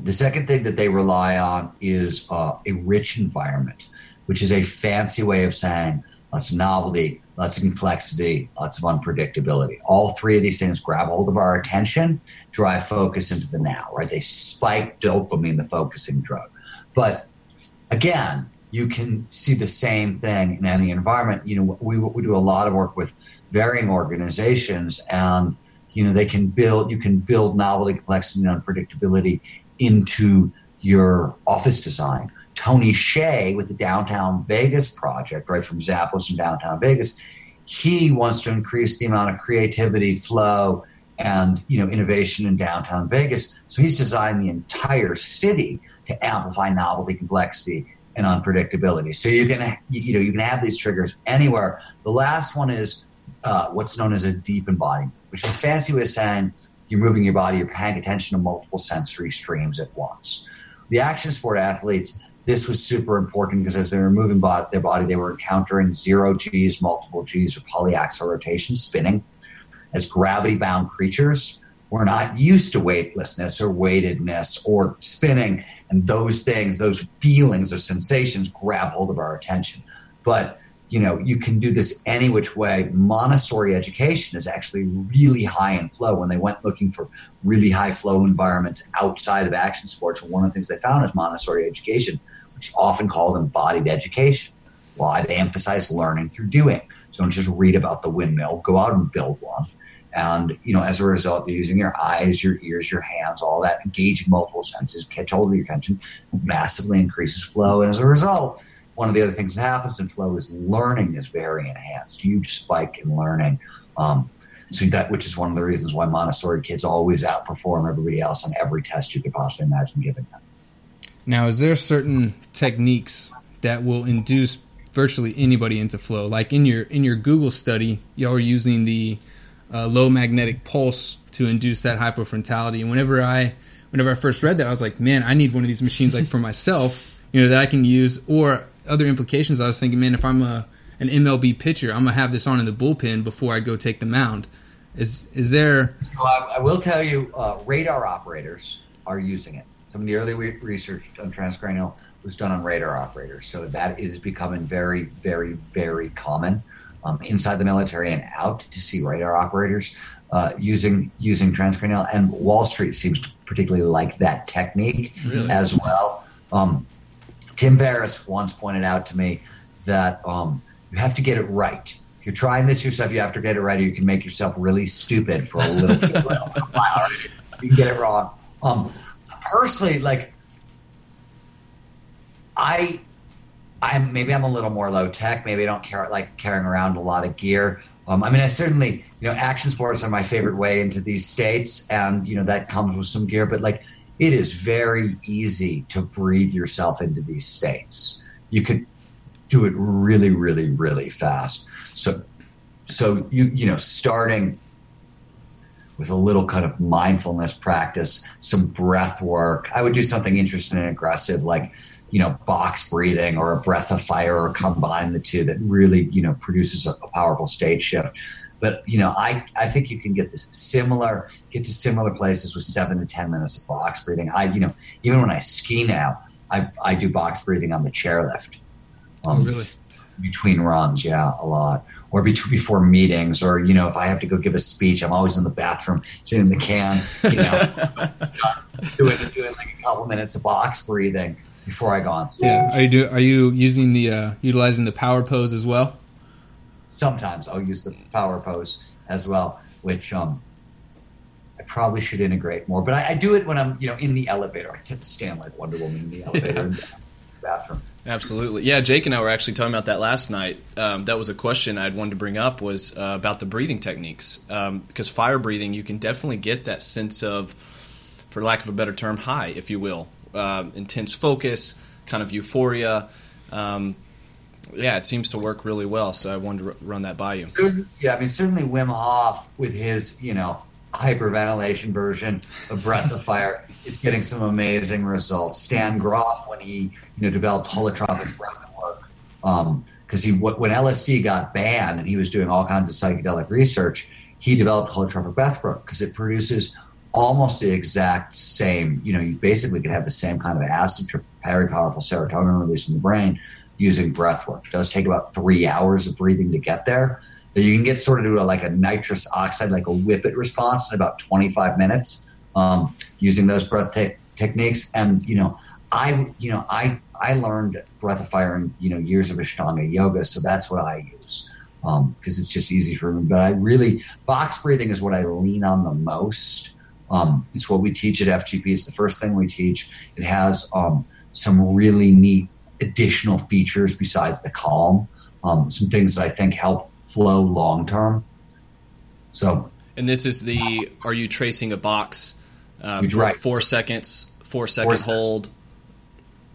the second thing that they rely on is uh, a rich environment, which is a fancy way of saying of novelty, lots of complexity, lots of unpredictability. All three of these things grab hold of our attention, drive focus into the now, right? They spike dopamine, the focusing drug. But again, you can see the same thing in any environment. You know, we, we do a lot of work with varying organizations and you know they can build you can build novelty complexity and unpredictability into your office design tony hsieh with the downtown vegas project right from zappos in downtown vegas he wants to increase the amount of creativity flow and you know innovation in downtown vegas. So he's designed the entire city to amplify novelty complexity and unpredictability. So you're gonna you know you can have these triggers anywhere. The last one is uh, what's known as a deep embodiment which is fancy way of saying you're moving your body, you're paying attention to multiple sensory streams at once. The action sport athletes, this was super important because as they were moving their body, they were encountering zero G's, multiple G's, or polyaxial rotation, spinning. As gravity bound creatures, we're not used to weightlessness or weightedness or spinning. And those things, those feelings, or sensations grab hold of our attention. But you know, you can do this any which way. Montessori education is actually really high in flow. When they went looking for really high flow environments outside of action sports, one of the things they found is Montessori education, which often called embodied education. Why? They emphasize learning through doing. So don't just read about the windmill, go out and build one. And, you know, as a result, you're using your eyes, your ears, your hands, all that, engaging multiple senses, catch hold of your attention, massively increases flow. And as a result, one of the other things that happens in flow is learning is very enhanced. Huge spike in learning. Um, so that which is one of the reasons why Montessori kids always outperform everybody else on every test you could possibly imagine giving them. Now, is there certain techniques that will induce virtually anybody into flow? Like in your in your Google study, y'all are using the uh, low magnetic pulse to induce that hypofrontality. And whenever I whenever I first read that, I was like, man, I need one of these machines like for myself, you know, that I can use. Or other implications, I was thinking, man, if I'm a an MLB pitcher, I'm gonna have this on in the bullpen before I go take the mound. Is is there? So I, I will tell you, uh, radar operators are using it. Some of the early research on transcranial was done on radar operators, so that is becoming very, very, very common um, inside the military and out to see radar operators uh, using using transcranial. And Wall Street seems to particularly like that technique really? as well. Um, Tim Ferriss once pointed out to me that um, you have to get it right. If you're trying this yourself, you have to get it right, or you can make yourself really stupid for a little while. you can get it wrong. Um, personally, like I, I'm maybe I'm a little more low tech. Maybe I don't care like carrying around a lot of gear. Um, I mean, I certainly, you know, action sports are my favorite way into these states, and you know that comes with some gear. But like, it is very easy to breathe yourself into these states. You could do it really, really, really fast. So, so you you know, starting with a little kind of mindfulness practice, some breath work. I would do something interesting and aggressive, like you know, box breathing or a breath of fire or combine the two that really, you know, produces a, a powerful state shift. But, you know, I, I think you can get this similar, get to similar places with seven to 10 minutes of box breathing. I, you know, even when I ski now, I, I do box breathing on the chairlift. Um, oh, really? Between runs, yeah, a lot. Or before meetings, or you know, if I have to go give a speech, I'm always in the bathroom, sitting in the can, you know, doing, doing like a couple minutes of box breathing before I go on stage. Yeah. Are you do, Are you using the uh, utilizing the power pose as well? Sometimes I'll use the power pose as well, which um, I probably should integrate more. But I, I, do it when I'm you know in the elevator. I tend to stand like Wonder Woman in the elevator in the bathroom. Absolutely, yeah. Jake and I were actually talking about that last night. Um, that was a question I'd wanted to bring up was uh, about the breathing techniques because um, fire breathing you can definitely get that sense of, for lack of a better term, high, if you will, uh, intense focus, kind of euphoria. Um, yeah, it seems to work really well. So I wanted to r- run that by you. Yeah, I mean, certainly Wim Hof with his, you know, hyperventilation version of Breath of Fire is getting some amazing results. Stan Grof, when he, you know, developed holotropic breath work, because um, he when LSD got banned and he was doing all kinds of psychedelic research, he developed holotropic breath work because it produces almost the exact same. You know, you basically could have the same kind of acid trip, very powerful serotonin release in the brain using breath work. It does take about three hours of breathing to get there. But you can get sort of a, like a nitrous oxide, like a whippet response in about 25 minutes um, using those breath te- techniques. And, you know, I, you know, I, I learned breath of fire in, you know, years of Ashtanga yoga. So that's what I use because um, it's just easy for me. But I really, box breathing is what I lean on the most um, it's what we teach at FGP. It's the first thing we teach. It has um, some really neat additional features besides the calm. Um, some things that I think help flow long term. So, and this is the. Are you tracing a box uh, for right. four seconds? Four second four hold.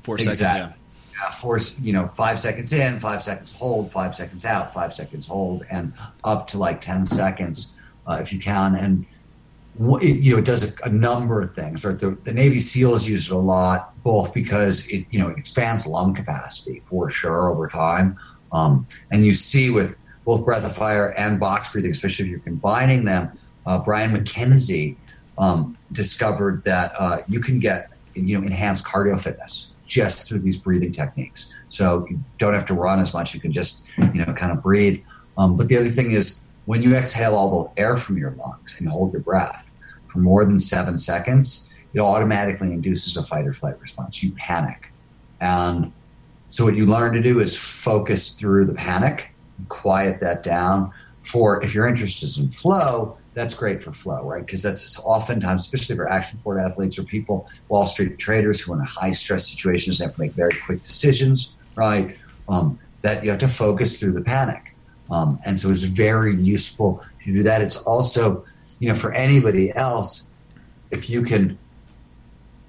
Four exactly. seconds. Yeah. yeah. Four. You know, five seconds in, five seconds hold, five seconds out, five seconds hold, and up to like ten seconds uh, if you can. And you know, it does a, a, number of things. Right, the, the, Navy SEALs use it a lot, both because it you know it expands lung capacity for sure over time, um, and you see with both breath of fire and box breathing, especially if you're combining them. Uh, Brian MacKenzie um, discovered that uh, you can get you know enhanced cardio fitness just through these breathing techniques. So you don't have to run as much; you can just you know kind of breathe. Um, but the other thing is when you exhale all the air from your lungs and hold your breath for more than seven seconds, it automatically induces a fight or flight response. You panic. And so, what you learn to do is focus through the panic, quiet that down. For if your interest is in flow, that's great for flow, right? Because that's oftentimes, especially for action sport athletes or people, Wall Street traders who are in high stress situations, have to make very quick decisions, right? Um, that you have to focus through the panic. Um, and so it's very useful to do that. It's also, you know, for anybody else, if you can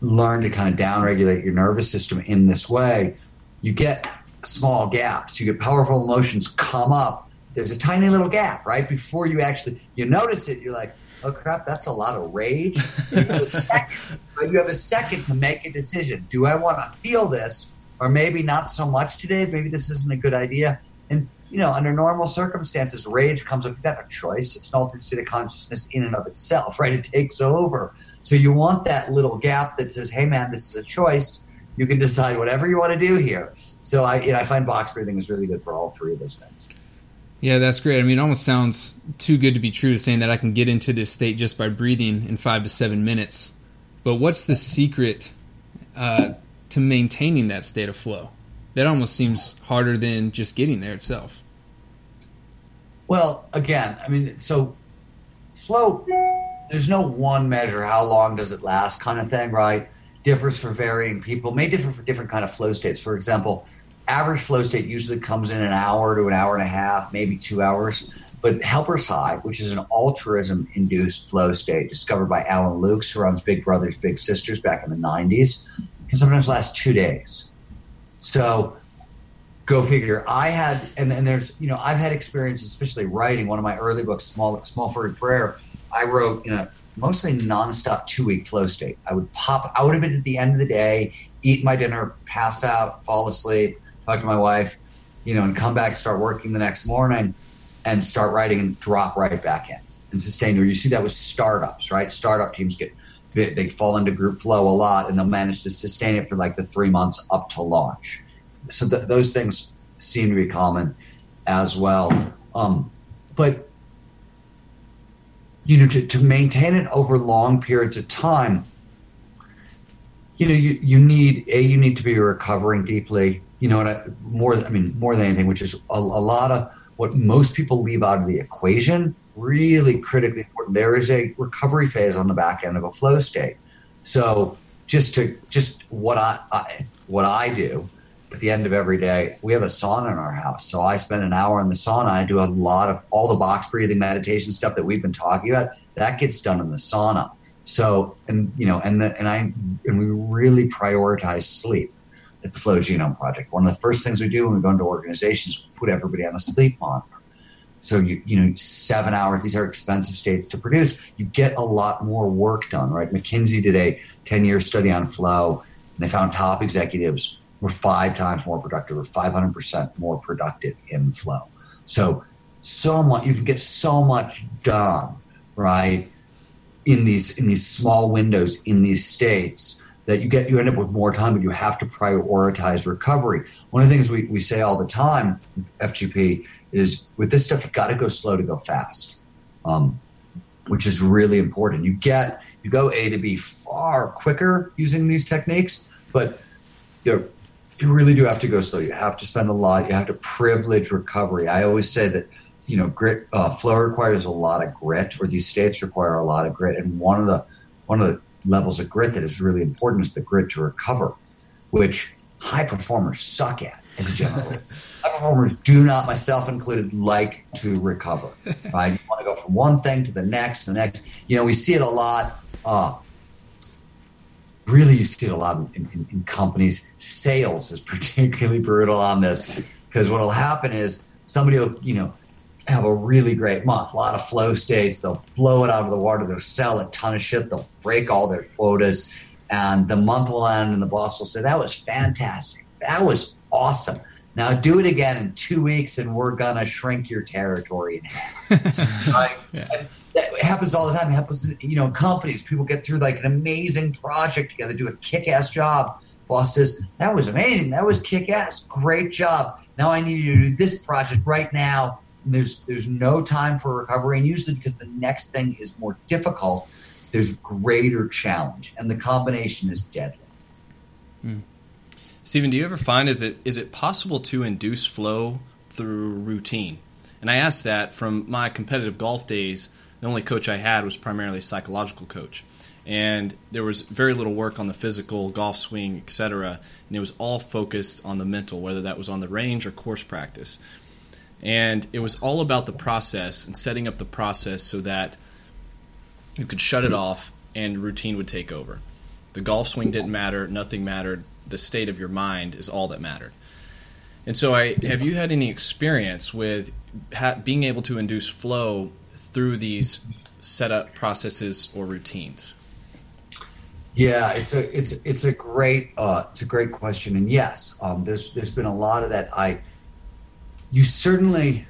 learn to kind of downregulate your nervous system in this way, you get small gaps. You get powerful emotions come up. There's a tiny little gap, right? Before you actually you notice it, you're like, oh crap, that's a lot of rage. You have a second, but you have a second to make a decision. Do I want to feel this? Or maybe not so much today. Maybe this isn't a good idea. And you know, under normal circumstances, rage comes up. You have got a choice. It's an altered state of consciousness in and of itself, right? It takes over. So you want that little gap that says, "Hey, man, this is a choice. You can decide whatever you want to do here." So I, you know, I find box breathing is really good for all three of those things. Yeah, that's great. I mean, it almost sounds too good to be true, to saying that I can get into this state just by breathing in five to seven minutes. But what's the secret uh, to maintaining that state of flow? That almost seems harder than just getting there itself. Well, again, I mean, so flow, there's no one measure, how long does it last kind of thing, right? Differs for varying people, may differ for different kind of flow states. For example, average flow state usually comes in an hour to an hour and a half, maybe two hours. But helper's high, which is an altruism induced flow state discovered by Allan Luks, who runs Big Brothers Big Sisters back in the 90s, can sometimes last two days. So go figure. I had, and, and there's, you know, I've had experiences, especially writing one of my early books, Small Small Furry Prayer. I wrote in a mostly nonstop two week flow state. I would pop out of it at the end of the day, eat my dinner, pass out, fall asleep, talk to my wife, you know, and come back, start working the next morning, and start writing and drop right back in and sustain. Or you see that with startups, right? Startup teams get they fall into group flow a lot, and they'll manage to sustain it for like the three months up to launch. So th- those things seem to be common as well. Um, but you know, to, to maintain it over long periods of time, you know, you, you need a you need to be recovering deeply. You know, I, more I mean more than anything, which is a, a lot of what most people leave out of the equation. Really critically important. There is a recovery phase on the back end of a flow state. So just to just what I, I what I do at the end of every day, we have a sauna in our house. So I spend an hour in the sauna. I do a lot of all the box breathing meditation stuff that we've been talking about. That gets done in the sauna. So and you know and the, and I and we really prioritize sleep at the Flow Genome Project. One of the first things we do when we go into organizations, we put everybody on a sleep monitor. So you you know seven hours. These are expensive states to produce. You get a lot more work done, right? McKinsey did a ten year study on flow, and they found top executives were five times more productive or 500% more productive in flow. So, so much, you can get so much done, right? In these, in these small windows, in these states that you get, you end up with more time, but you have to prioritize recovery. One of the things we, we say all the time, FGP, is with this stuff, you got to go slow to go fast, um, which is really important. You get, you go A to B far quicker using these techniques, but you really do have to go slow. You have to spend a lot. You have to privilege recovery. I always say that you know grit uh, flow requires a lot of grit, or these states require a lot of grit. And one of the one of the levels of grit that is really important is the grit to recover, which high performers suck at as a general rule. high performers do not, myself included, like to recover. Right? You want to go from one thing to the next, the next. You know, we see it a lot. Uh, really you see it a lot in, in, in companies. Sales is particularly brutal on this because what will happen is somebody will, you know, have a really great month, a lot of flow states. They'll blow it out of the water. They'll sell a ton of shit. They'll break all their quotas. And the month will end, and the boss will say, That was fantastic. That was awesome. Now do it again in two weeks, and we're going to shrink your territory in half. Yeah that happens all the time. It happens, you know, in companies. People get through like an amazing project together, do a kick-ass job. Boss says, "That was amazing. That was kick-ass. Great job. Now I need you to do this project right now." There's there's no time for recovery, and usually because the next thing is more difficult, there's greater challenge, and the combination is deadly. Hmm. Steven, do you ever find is it is it possible to induce flow through routine? And I ask that from my competitive golf days the only coach I had was primarily a psychological coach. And there was very little work on the physical, golf swing, etc. And it was all focused on the mental, whether that was on the range or course practice. And it was all about the process and setting up the process so that you could shut it off and routine would take over. The golf swing didn't matter, nothing mattered. The state of your mind is all that mattered. And so, I have you had any experience with ha- being able to induce flow through these setup processes or routines? Yeah, it's a it's it's a great uh, it's a great question, and yes, um, there's there's been a lot of that. I you certainly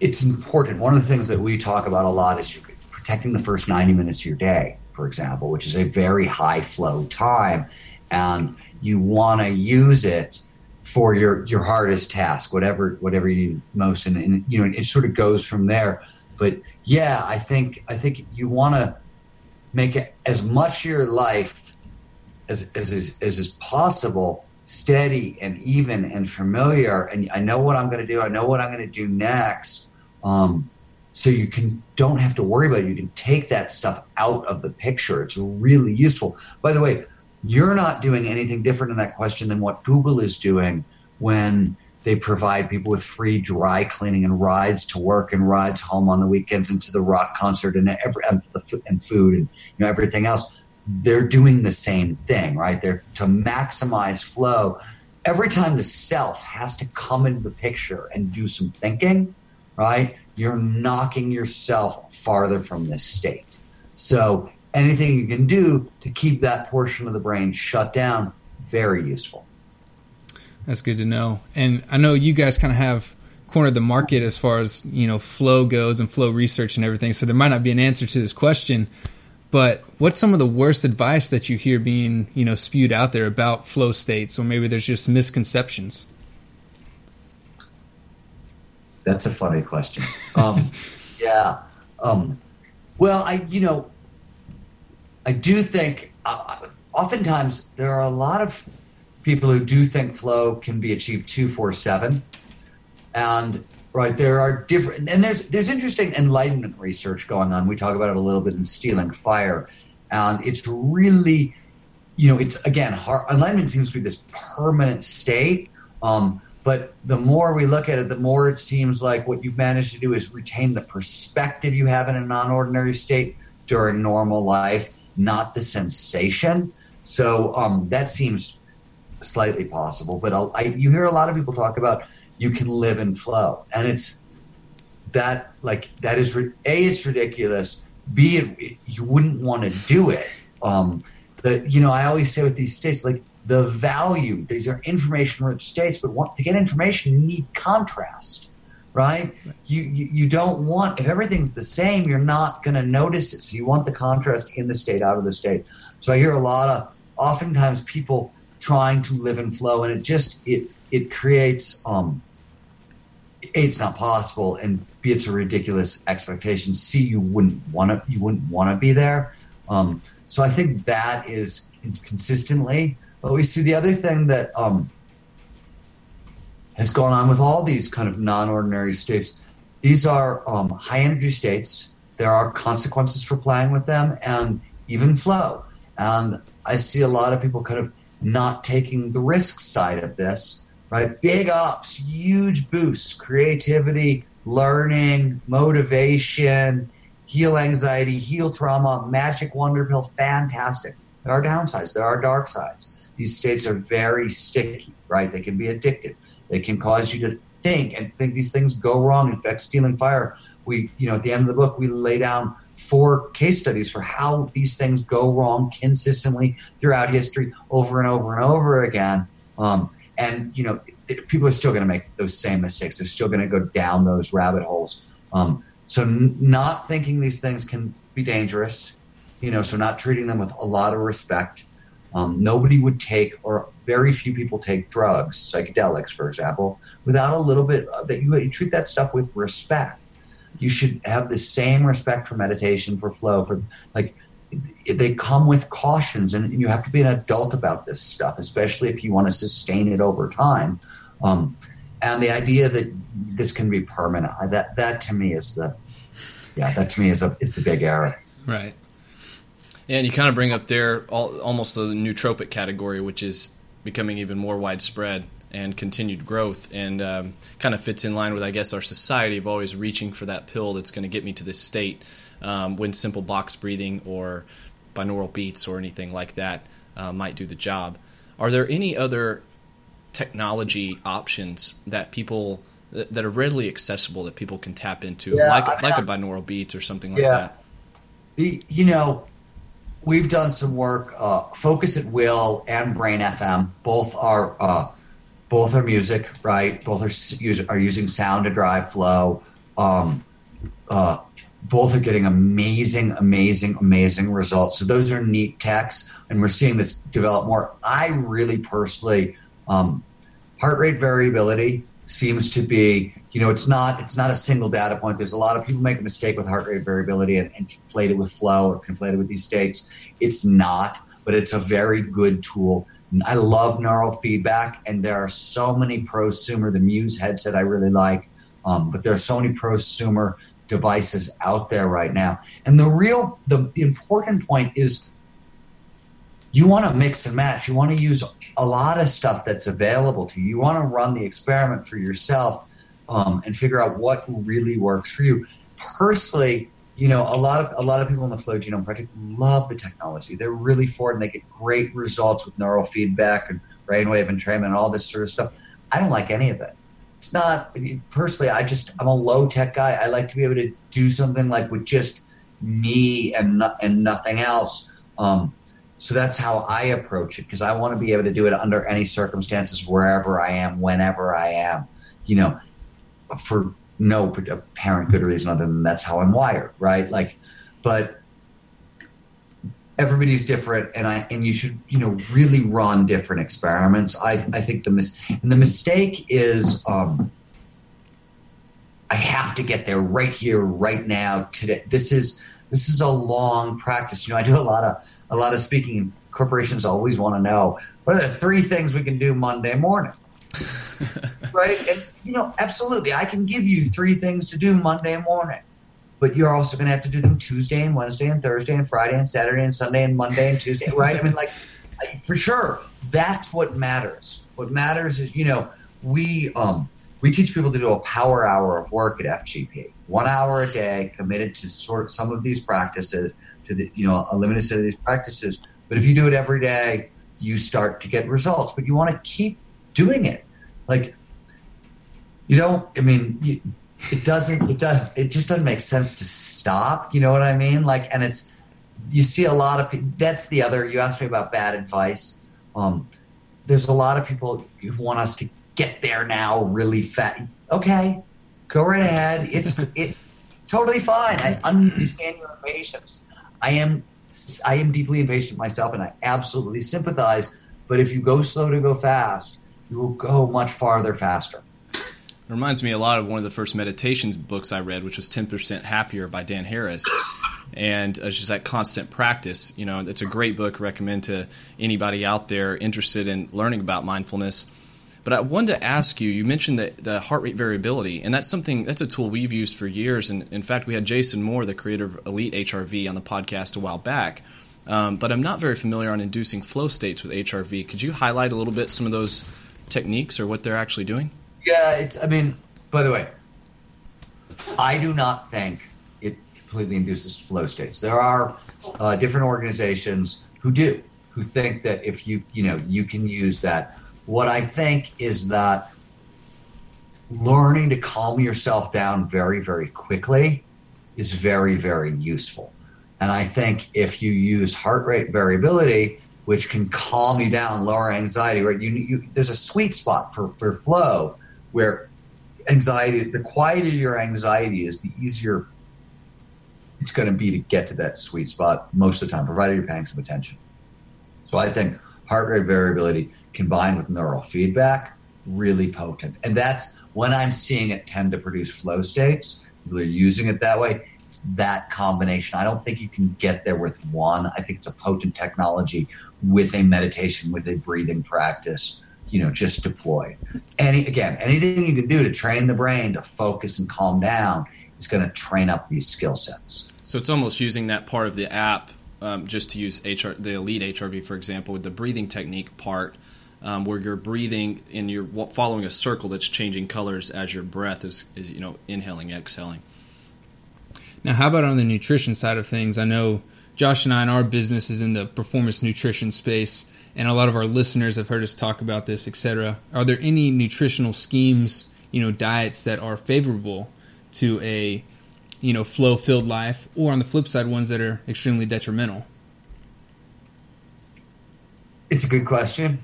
it's important. One of the things that we talk about a lot is protecting the first ninety minutes of your day, for example, which is a very high flow time, and you want to use it for your your hardest task, whatever whatever you need most, and, and you know it sort of goes from there. But yeah, I think I think you want to make it as much your life as as as, as is possible steady and even and familiar and i know what i'm going to do i know what i'm going to do next um, so you can don't have to worry about it. You can take that stuff out of the picture. It's really useful. By the way you're not doing anything different in that question than what Google is doing when they provide people with free dry cleaning and rides to work and rides home on the weekends and to the rock concert and every and, the, and food and you know everything else. They're doing the same thing, right? They're to maximize flow. Every time the self has to come into the picture and do some thinking, right? You're knocking yourself farther from this state. So anything you can do to keep that portion of the brain shut down, very useful. That's good to know. And I know you guys kind of have cornered the market as far as you know flow goes and flow research and everything. So there might not be an answer to this question, but what's some of the worst advice that you hear being you know spewed out there about flow states, or maybe there's just misconceptions? That's a funny question. Um, yeah. Um, well, I you know, I do think uh, oftentimes there are a lot of people who do think flow can be achieved two four seven, and right there are different and there's there's interesting enlightenment research going on. We talk about it a little bit in Stealing Fire, and it's really you know it's again hard, enlightenment seems to be this permanent state. Um, but the more we look at it, the more it seems like what you've managed to do is retain the perspective you have in a non ordinary state during normal life, not the sensation. So um, that seems slightly possible. But I, you hear a lot of people talk about you can live in flow, and it's that like that is a it's ridiculous. B it, you wouldn't want to do it. Um, but you know I always say with these states like the value. These are information rich states, but want, to get information, you need contrast, right? You, you, you don't want, if everything's the same, you're not going to notice it. So you want the contrast in the state, out of the state. So I hear a lot of, oftentimes people trying to live in flow and it just, it, it creates, um, it's not possible and b it's a ridiculous expectation c you wouldn't want to you wouldn't want to be there um, so i think that is consistently but we see the other thing that um, has gone on with all these kind of non-ordinary states. These are um, high energy states. There are consequences for playing with them, and even flow. And I see a lot of people kind of not taking the risk side of this. Right, big ups, huge boosts, creativity, learning, motivation, heal anxiety, heal trauma, magic wonder pill, fantastic. There are downsides. There are dark sides these states are very sticky, right? They can be addictive. They can cause you to think and think these things go wrong. In fact, stealing fire, we, you know, at the end of the book, we lay down four case studies for how these things go wrong consistently throughout history over and over and over again. Um, and, you know, people are still going to make those same mistakes. They're still going to go down those rabbit holes. Um, so, n- not thinking these things can be dangerous, you know, so not treating them with a lot of respect um, nobody would take, or very few people take drugs, psychedelics, for example, without a little bit that you, you treat that stuff with respect. You should have the same respect for meditation, for flow, for like they come with cautions, and you have to be an adult about this stuff, especially if you want to sustain it over time. Um, and the idea that this can be permanent that that to me is the yeah that to me is a is the big error. Right. And you kind of bring up there all, almost the nootropic category, which is becoming even more widespread and continued growth, and um, kind of fits in line with, I guess, our society of always reaching for that pill that's going to get me to this state um, when simple box breathing or binaural beats or anything like that uh, might do the job. Are there any other technology options that people that are readily accessible that people can tap into, yeah, like I mean, like a binaural beats or something like yeah. that? The, you know, we've done some work. Uh, Focus at Will and Brain FM both are uh, both are music, right? Both are are using sound to drive flow. Um, uh, both are getting amazing, amazing, amazing results. So those are neat techs, and we're seeing this develop more. I really personally, um, heart rate variability seems to be you know it's not it's not a single data point there's a lot of people make a mistake with heart rate variability and, and conflate it with flow or conflate it with these states it's not but it's a very good tool i love neural feedback and there are so many prosumer the muse headset i really like um, but there are so many prosumer devices out there right now and the real the, the important point is you want to mix and match you want to use a lot of stuff that's available to you. You want to run the experiment for yourself um, and figure out what really works for you. Personally, you know, a lot of a lot of people in the Flow Genome Project love the technology. They're really for it, and they get great results with neural feedback and brainwave entrainment and all this sort of stuff. I don't like any of it. It's not personally. I just I'm a low tech guy. I like to be able to do something like with just me and no, and nothing else. Um, so that's how I approach it because I want to be able to do it under any circumstances, wherever I am, whenever I am. You know, for no apparent good reason other than that's how I'm wired, right? Like, but everybody's different and i and you should you know really run different experiments. I i think the mis- and the mistake is um i have to get there right here right now today. This is this is a long practice. You know i do a lot of a lot of speaking corporations always want to know what are the three things we can do monday morning? Right? And you know absolutely i can give you three things to do monday morning but you're also going to have to do them Tuesday and Wednesday and Thursday and Friday and Saturday and Sunday and Monday and Tuesday, right? I mean, like, for sure, that's what matters. What matters is, you know, we um, we teach people to do a power hour of work at FGP, one hour a day, committed to sort of some of these practices, to the you know a limited set of these practices. But if you do it every day, you start to get results. But you want to keep doing it, like you don't. I mean. You, it doesn't it does it just doesn't make sense to stop you know what i mean? Like and it's you see a lot of that's the other you asked me about bad advice. Um, there's a lot of people who want us to get there now really fast okay go right ahead. It's it totally fine. I understand your impatience. I am i am deeply impatient myself and i absolutely sympathize but if you go slow to go fast you will go much farther faster reminds me a lot of one of the first meditations books I read, which was 10% Happier by Dan Harris. And it's just that constant practice. You know, it's a great book. Recommend to anybody out there interested in learning about mindfulness. But I wanted to ask you. You mentioned the, the heart rate variability, and that's something that's a tool we've used for years. And in fact, we had Jason Moore, the creator of Elite HRV, on the podcast a while back. Um, but I'm not very familiar on inducing flow states with HRV. Could you highlight a little bit some of those techniques or what they're actually doing? Yeah, it's. I mean, by the way, I do not think it completely induces flow states. There are uh, different organizations who do, who think that if you, you know, you can use that. What I think is that learning to calm yourself down very, very quickly is very, very useful. And I think if you use heart rate variability, which can calm you down, lower anxiety, right? You, you, there's a sweet spot for, for flow where anxiety, the quieter your anxiety is, the easier it's going to be to get to that sweet spot most of the time, provided you're paying some attention. So I think heart rate variability combined with neural feedback, really potent. And that's when I'm seeing it tend to produce flow states. People are using it that way. It's that combination. I don't think you can get there with one. I think it's a potent technology with a meditation, with a breathing practice you know just deploy. Any again anything you can do to train the brain to focus and calm down is going to train up these skill sets. So it's almost using that part of the app um, just to use HR, the elite hrv for example with the breathing technique part um, where you're breathing and you're following a circle that's changing colors as your breath is, is you know inhaling exhaling. Now how about on the nutrition side of things? I know josh and i in our business is in the performance nutrition space and a lot of our listeners have heard us talk about this, etc. Are there any nutritional schemes, you know, diets that are favorable to a, you know, flow-filled life, or on the flip side, ones that are extremely detrimental? It's a good question.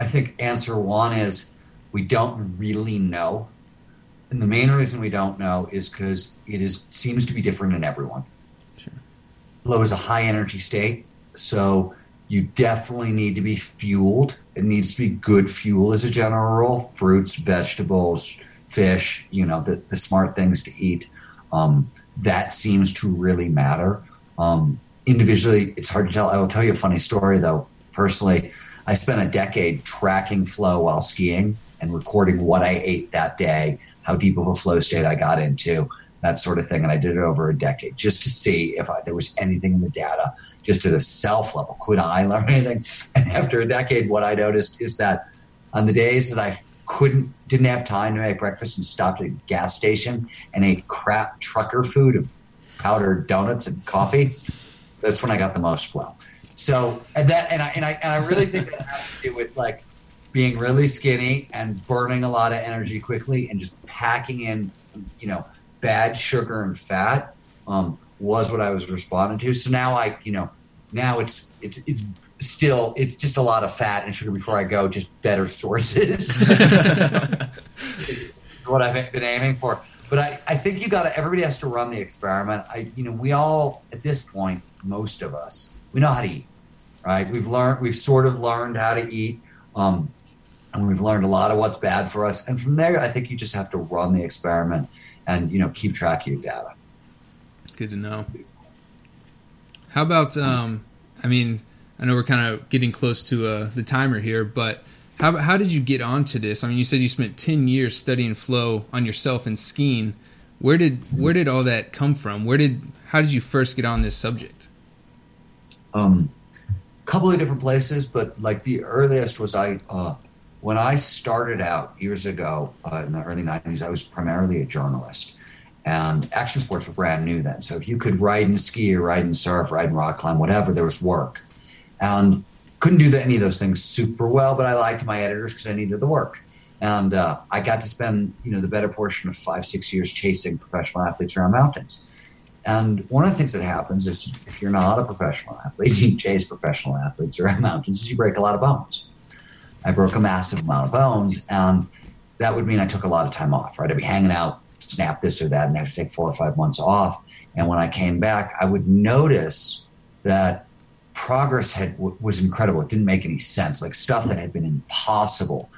I think answer one is we don't really know, and the main reason we don't know is because it is seems to be different in everyone. Sure. Flow is a high energy state, so you definitely need to be fueled. It needs to be good fuel as a general rule fruits, vegetables, fish, you know, the, the smart things to eat. Um, that seems to really matter. Um, individually, it's hard to tell. I will tell you a funny story, though. Personally, I spent a decade tracking flow while skiing and recording what I ate that day, how deep of a flow state I got into, that sort of thing. And I did it over a decade just to see if I, there was anything in the data just at a self level. Could I learn anything? And after a decade, what I noticed is that on the days that I couldn't, didn't have time to make breakfast and stopped at a gas station and ate crap trucker food of powdered donuts and coffee, that's when I got the most flow. So, and that, and I, and I, and I really think that has to do with like being really skinny and burning a lot of energy quickly and just packing in, you know, bad sugar and fat. Um, was what I was responding to. So now I, you know, now it's it's it's still it's just a lot of fat and sugar before I go, just better sources. what I've been aiming for. But I, I think you got to, everybody has to run the experiment. I, you know, we all, at this point, most of us, we know how to eat, right? We've learned, we've sort of learned how to eat. Um, and we've learned a lot of what's bad for us. And from there, I think you just have to run the experiment and, you know, keep track of your data. Good to know. How about, um, I mean, I know we're kind of getting close to uh, the timer here, but how, how did you get onto this? I mean, you said you spent 10 years studying flow on yourself and skiing. Where did where did all that come from? Where did how did you first get on this subject? Um, a couple of different places, but like the earliest was I uh, when I started out years ago uh, in the early 90s. I was primarily a journalist, and action sports were brand new then. So if you could ride and ski or ride and surf, ride and rock climb, whatever, there was work. And couldn't do any of those things super well, but I liked my editors because I needed the work. And uh, I got to spend, you know, the better portion of five, six years chasing professional athletes around mountains. And one of the things that happens is if you're not a professional athlete, you chase professional athletes around mountains, you break a lot of bones. I broke a massive amount of bones, and that would mean I took a lot of time off, right? I'd be hanging out, snap this or that, and have to take four or five months off. And when I came back, I would notice that progress had was incredible. It didn't make any sense. Like stuff that had been impossible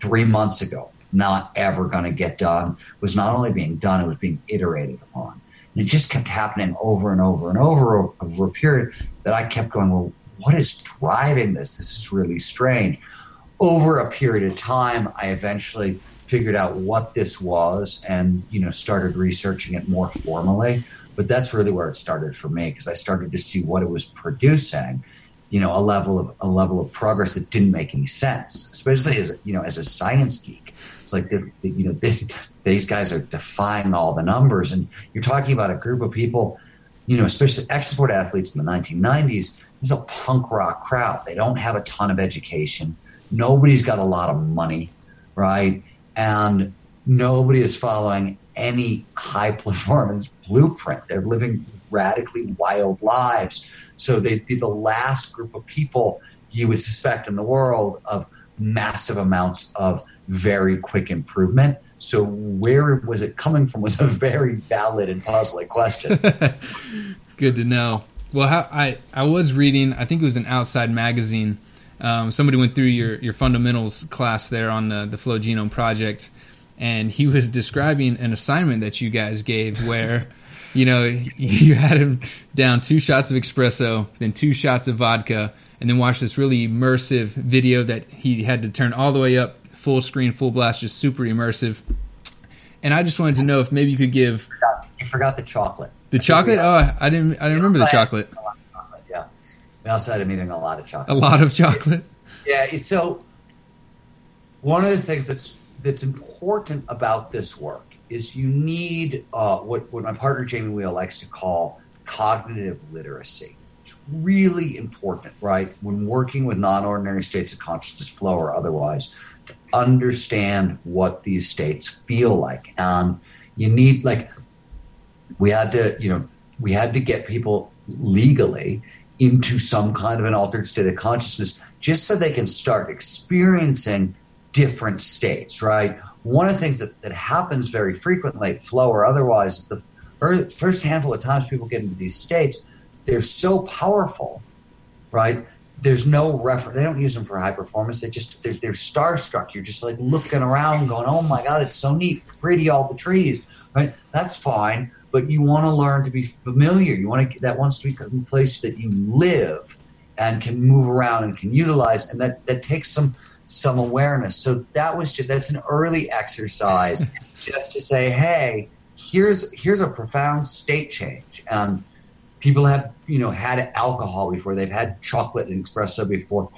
three months ago, not ever going to get done, was not only being done, it was being iterated upon. And it just kept happening over and over and over over a period that I kept going, well, what is driving this? This is really strange. Over a period of time, I eventually figured out what this was and you know started researching it more formally but that's really where it started for me because I started to see what it was producing. You know, a level of a level of progress that didn't make any sense, especially as you know, as a science geek. It's like the, the, you know these guys are defying all the numbers, and you're talking about a group of people, you know, especially export athletes in the 1990s. This is a punk rock crowd. They don't have a ton of education. Nobody's got a lot of money, right? And nobody is following any high performance blueprint. They're living radically wild lives. So they'd be the last group of people you would suspect in the world of massive amounts of very quick improvement. So where was it coming from was a very valid and puzzling question. Good to know. Well, how, I I was reading. I think it was an Outside magazine. Um, somebody went through your, your fundamentals class there on the, the Flow Genome Project, and he was describing an assignment that you guys gave where you know you had him down two shots of espresso then two shots of vodka and then watch this really immersive video that he had to turn all the way up full screen full blast just super immersive. And i just wanted to know if maybe you could give you forgot the chocolate. The chocolate? oh i didn't i didn't remember the chocolate we also him eating a lot of chocolate a lot of chocolate yeah so one of the things that's that's important about this work is you need uh, what, what my partner Jamie Wheal likes to call cognitive literacy. It's really important, right? When working with non ordinary states of consciousness, flow or otherwise, to understand what these states feel like. And you need, like, we had to, you know, we had to get people legally into some kind of an altered state of consciousness just so they can start experiencing different states, right? One of the things that, that happens very frequently, flow or otherwise, is the first handful of times people get into these states, they're so powerful, right? There's no reference. They don't use them for high performance. They just they're, they're starstruck. You're just like looking around, going, "Oh my god, it's so neat, pretty, all the trees." Right? That's fine, but you want to learn to be familiar. You want to that wants to be a place that you live and can move around and can utilize, and that that takes some some awareness. So that was just that's an early exercise just to say, hey, here's here's a profound state change. And people have, you know, had alcohol before, they've had chocolate and espresso before.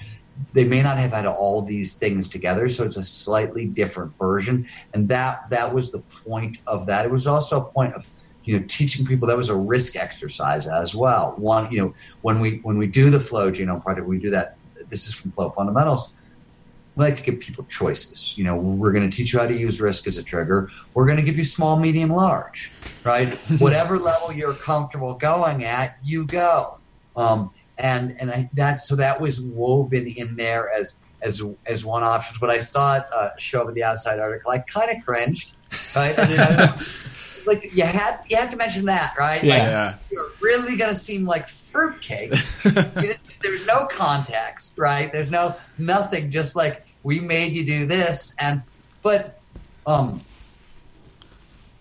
They may not have had all these things together, so it's a slightly different version. And that that was the point of that. It was also a point of you know teaching people that was a risk exercise as well. One, you know, when we when we do the flow genome project, we do that. This is from Flow Fundamentals we like to give people choices. You know, we're going to teach you how to use risk as a trigger. We're going to give you small, medium, large, right? Whatever level you're comfortable going at, you go. Um, and and I, that so that was woven in there as as as one option. But I saw it uh, show up in the outside article. I kind of cringed, right? I mean, I, like you had you had to mention that, right? Yeah. Like, Yeah. you're really to seem like fruitcake. There's no context, right? There's no nothing. Just like we made you do this, and but um,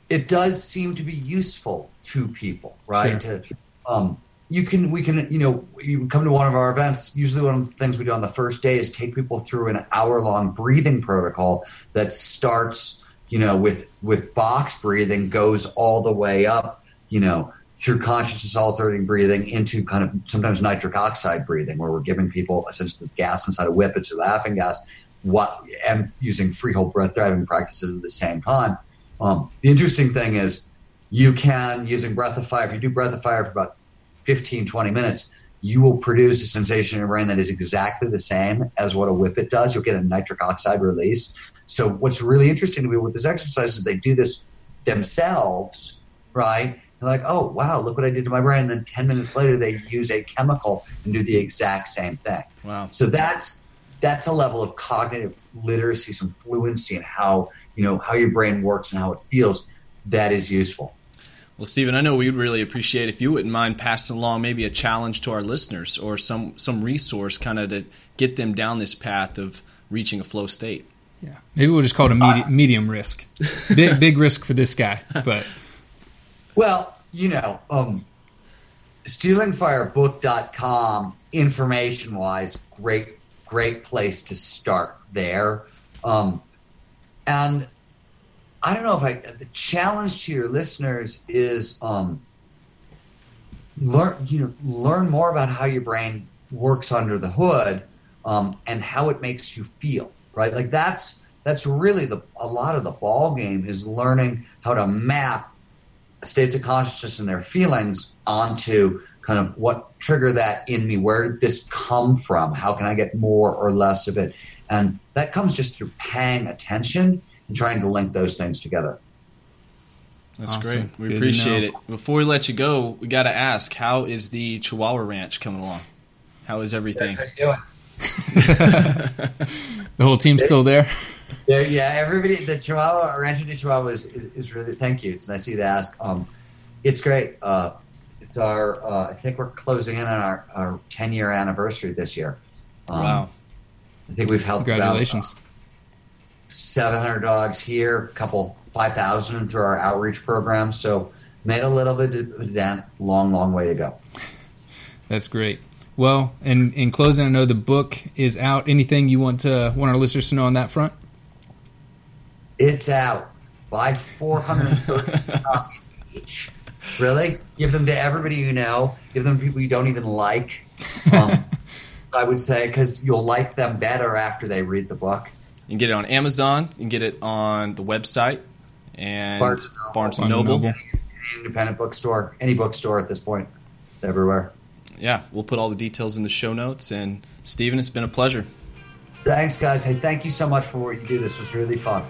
it does seem to be useful to people, right? To um, you can we can you know you come to one of our events. Usually, one of the things we do on the first day is take people through an hour long breathing protocol that starts you know with with box breathing, goes all the way up, you know through consciousness altering breathing into kind of sometimes nitric oxide breathing, where we're giving people essentially gas inside a whip, it's a laughing gas, what and using freehold breath driving practices at the same time. Um, the interesting thing is you can using breath of fire, if you do breath of fire for about 15, 20 minutes, you will produce a sensation in your brain that is exactly the same as what a whippet does. You'll get a nitric oxide release. So what's really interesting to me with this exercise is they do this themselves, right? They're like, oh wow, look what I did to my brain. And then ten minutes later, they use a chemical and do the exact same thing. Wow. So that's that's a level of cognitive literacy, some fluency in how you know how your brain works and how it feels. That is useful. Well, Steven, I know we'd really appreciate if you wouldn't mind passing along maybe a challenge to our listeners or some some resource kind of to get them down this path of reaching a flow state. Yeah. Maybe we'll just call it a medi- medium risk. Big big risk for this guy, but Well, you know, um, stealingfirebook.com, information wise, great, great place to start there. Um, and I don't know if I, the challenge to your listeners is um, learn, you know, learn more about how your brain works under the hood um, and how it makes you feel, right? Like that's, that's really the, a lot of the ball game is learning how to map states of consciousness and their feelings onto kind of what trigger that in me where did this come from how can i get more or less of it and that comes just through paying attention and trying to link those things together That's Awesome. great. We Good appreciate it. Before we let you go, we got to ask, how is the Chihuahua Ranch coming along? How is everything? the whole team's still there. Yeah, yeah, everybody, the Chihuahua, Rancho de Chihuahua is, is, is really, thank you. It's nice of you to ask. Um, it's great. Uh, it's our, uh, I think we're closing in on our, our 10 year anniversary this year. Um, Wow. I think we've helped about Congratulations. 700 dogs here, a couple 5,000 through our outreach program. So made a little bit of a dent. Long, long way to go. That's great. Well, in in closing, I know the book is out. Anything you want to want our listeners to know on that front? It's out. Buy four hundred copies each. Really? Give them to everybody you know. Give them to people you don't even like. Um, I would say because you'll like them better after they read the book. You can get it on Amazon. You can get it on the website and Barnes Barnes, and and Barnes Noble. Noble. Any independent bookstore, any bookstore at this point, everywhere. Yeah, we'll put all the details in the show notes. And Steven, it's been a pleasure. Thanks, guys. Hey, thank you so much for what you do. This was really fun.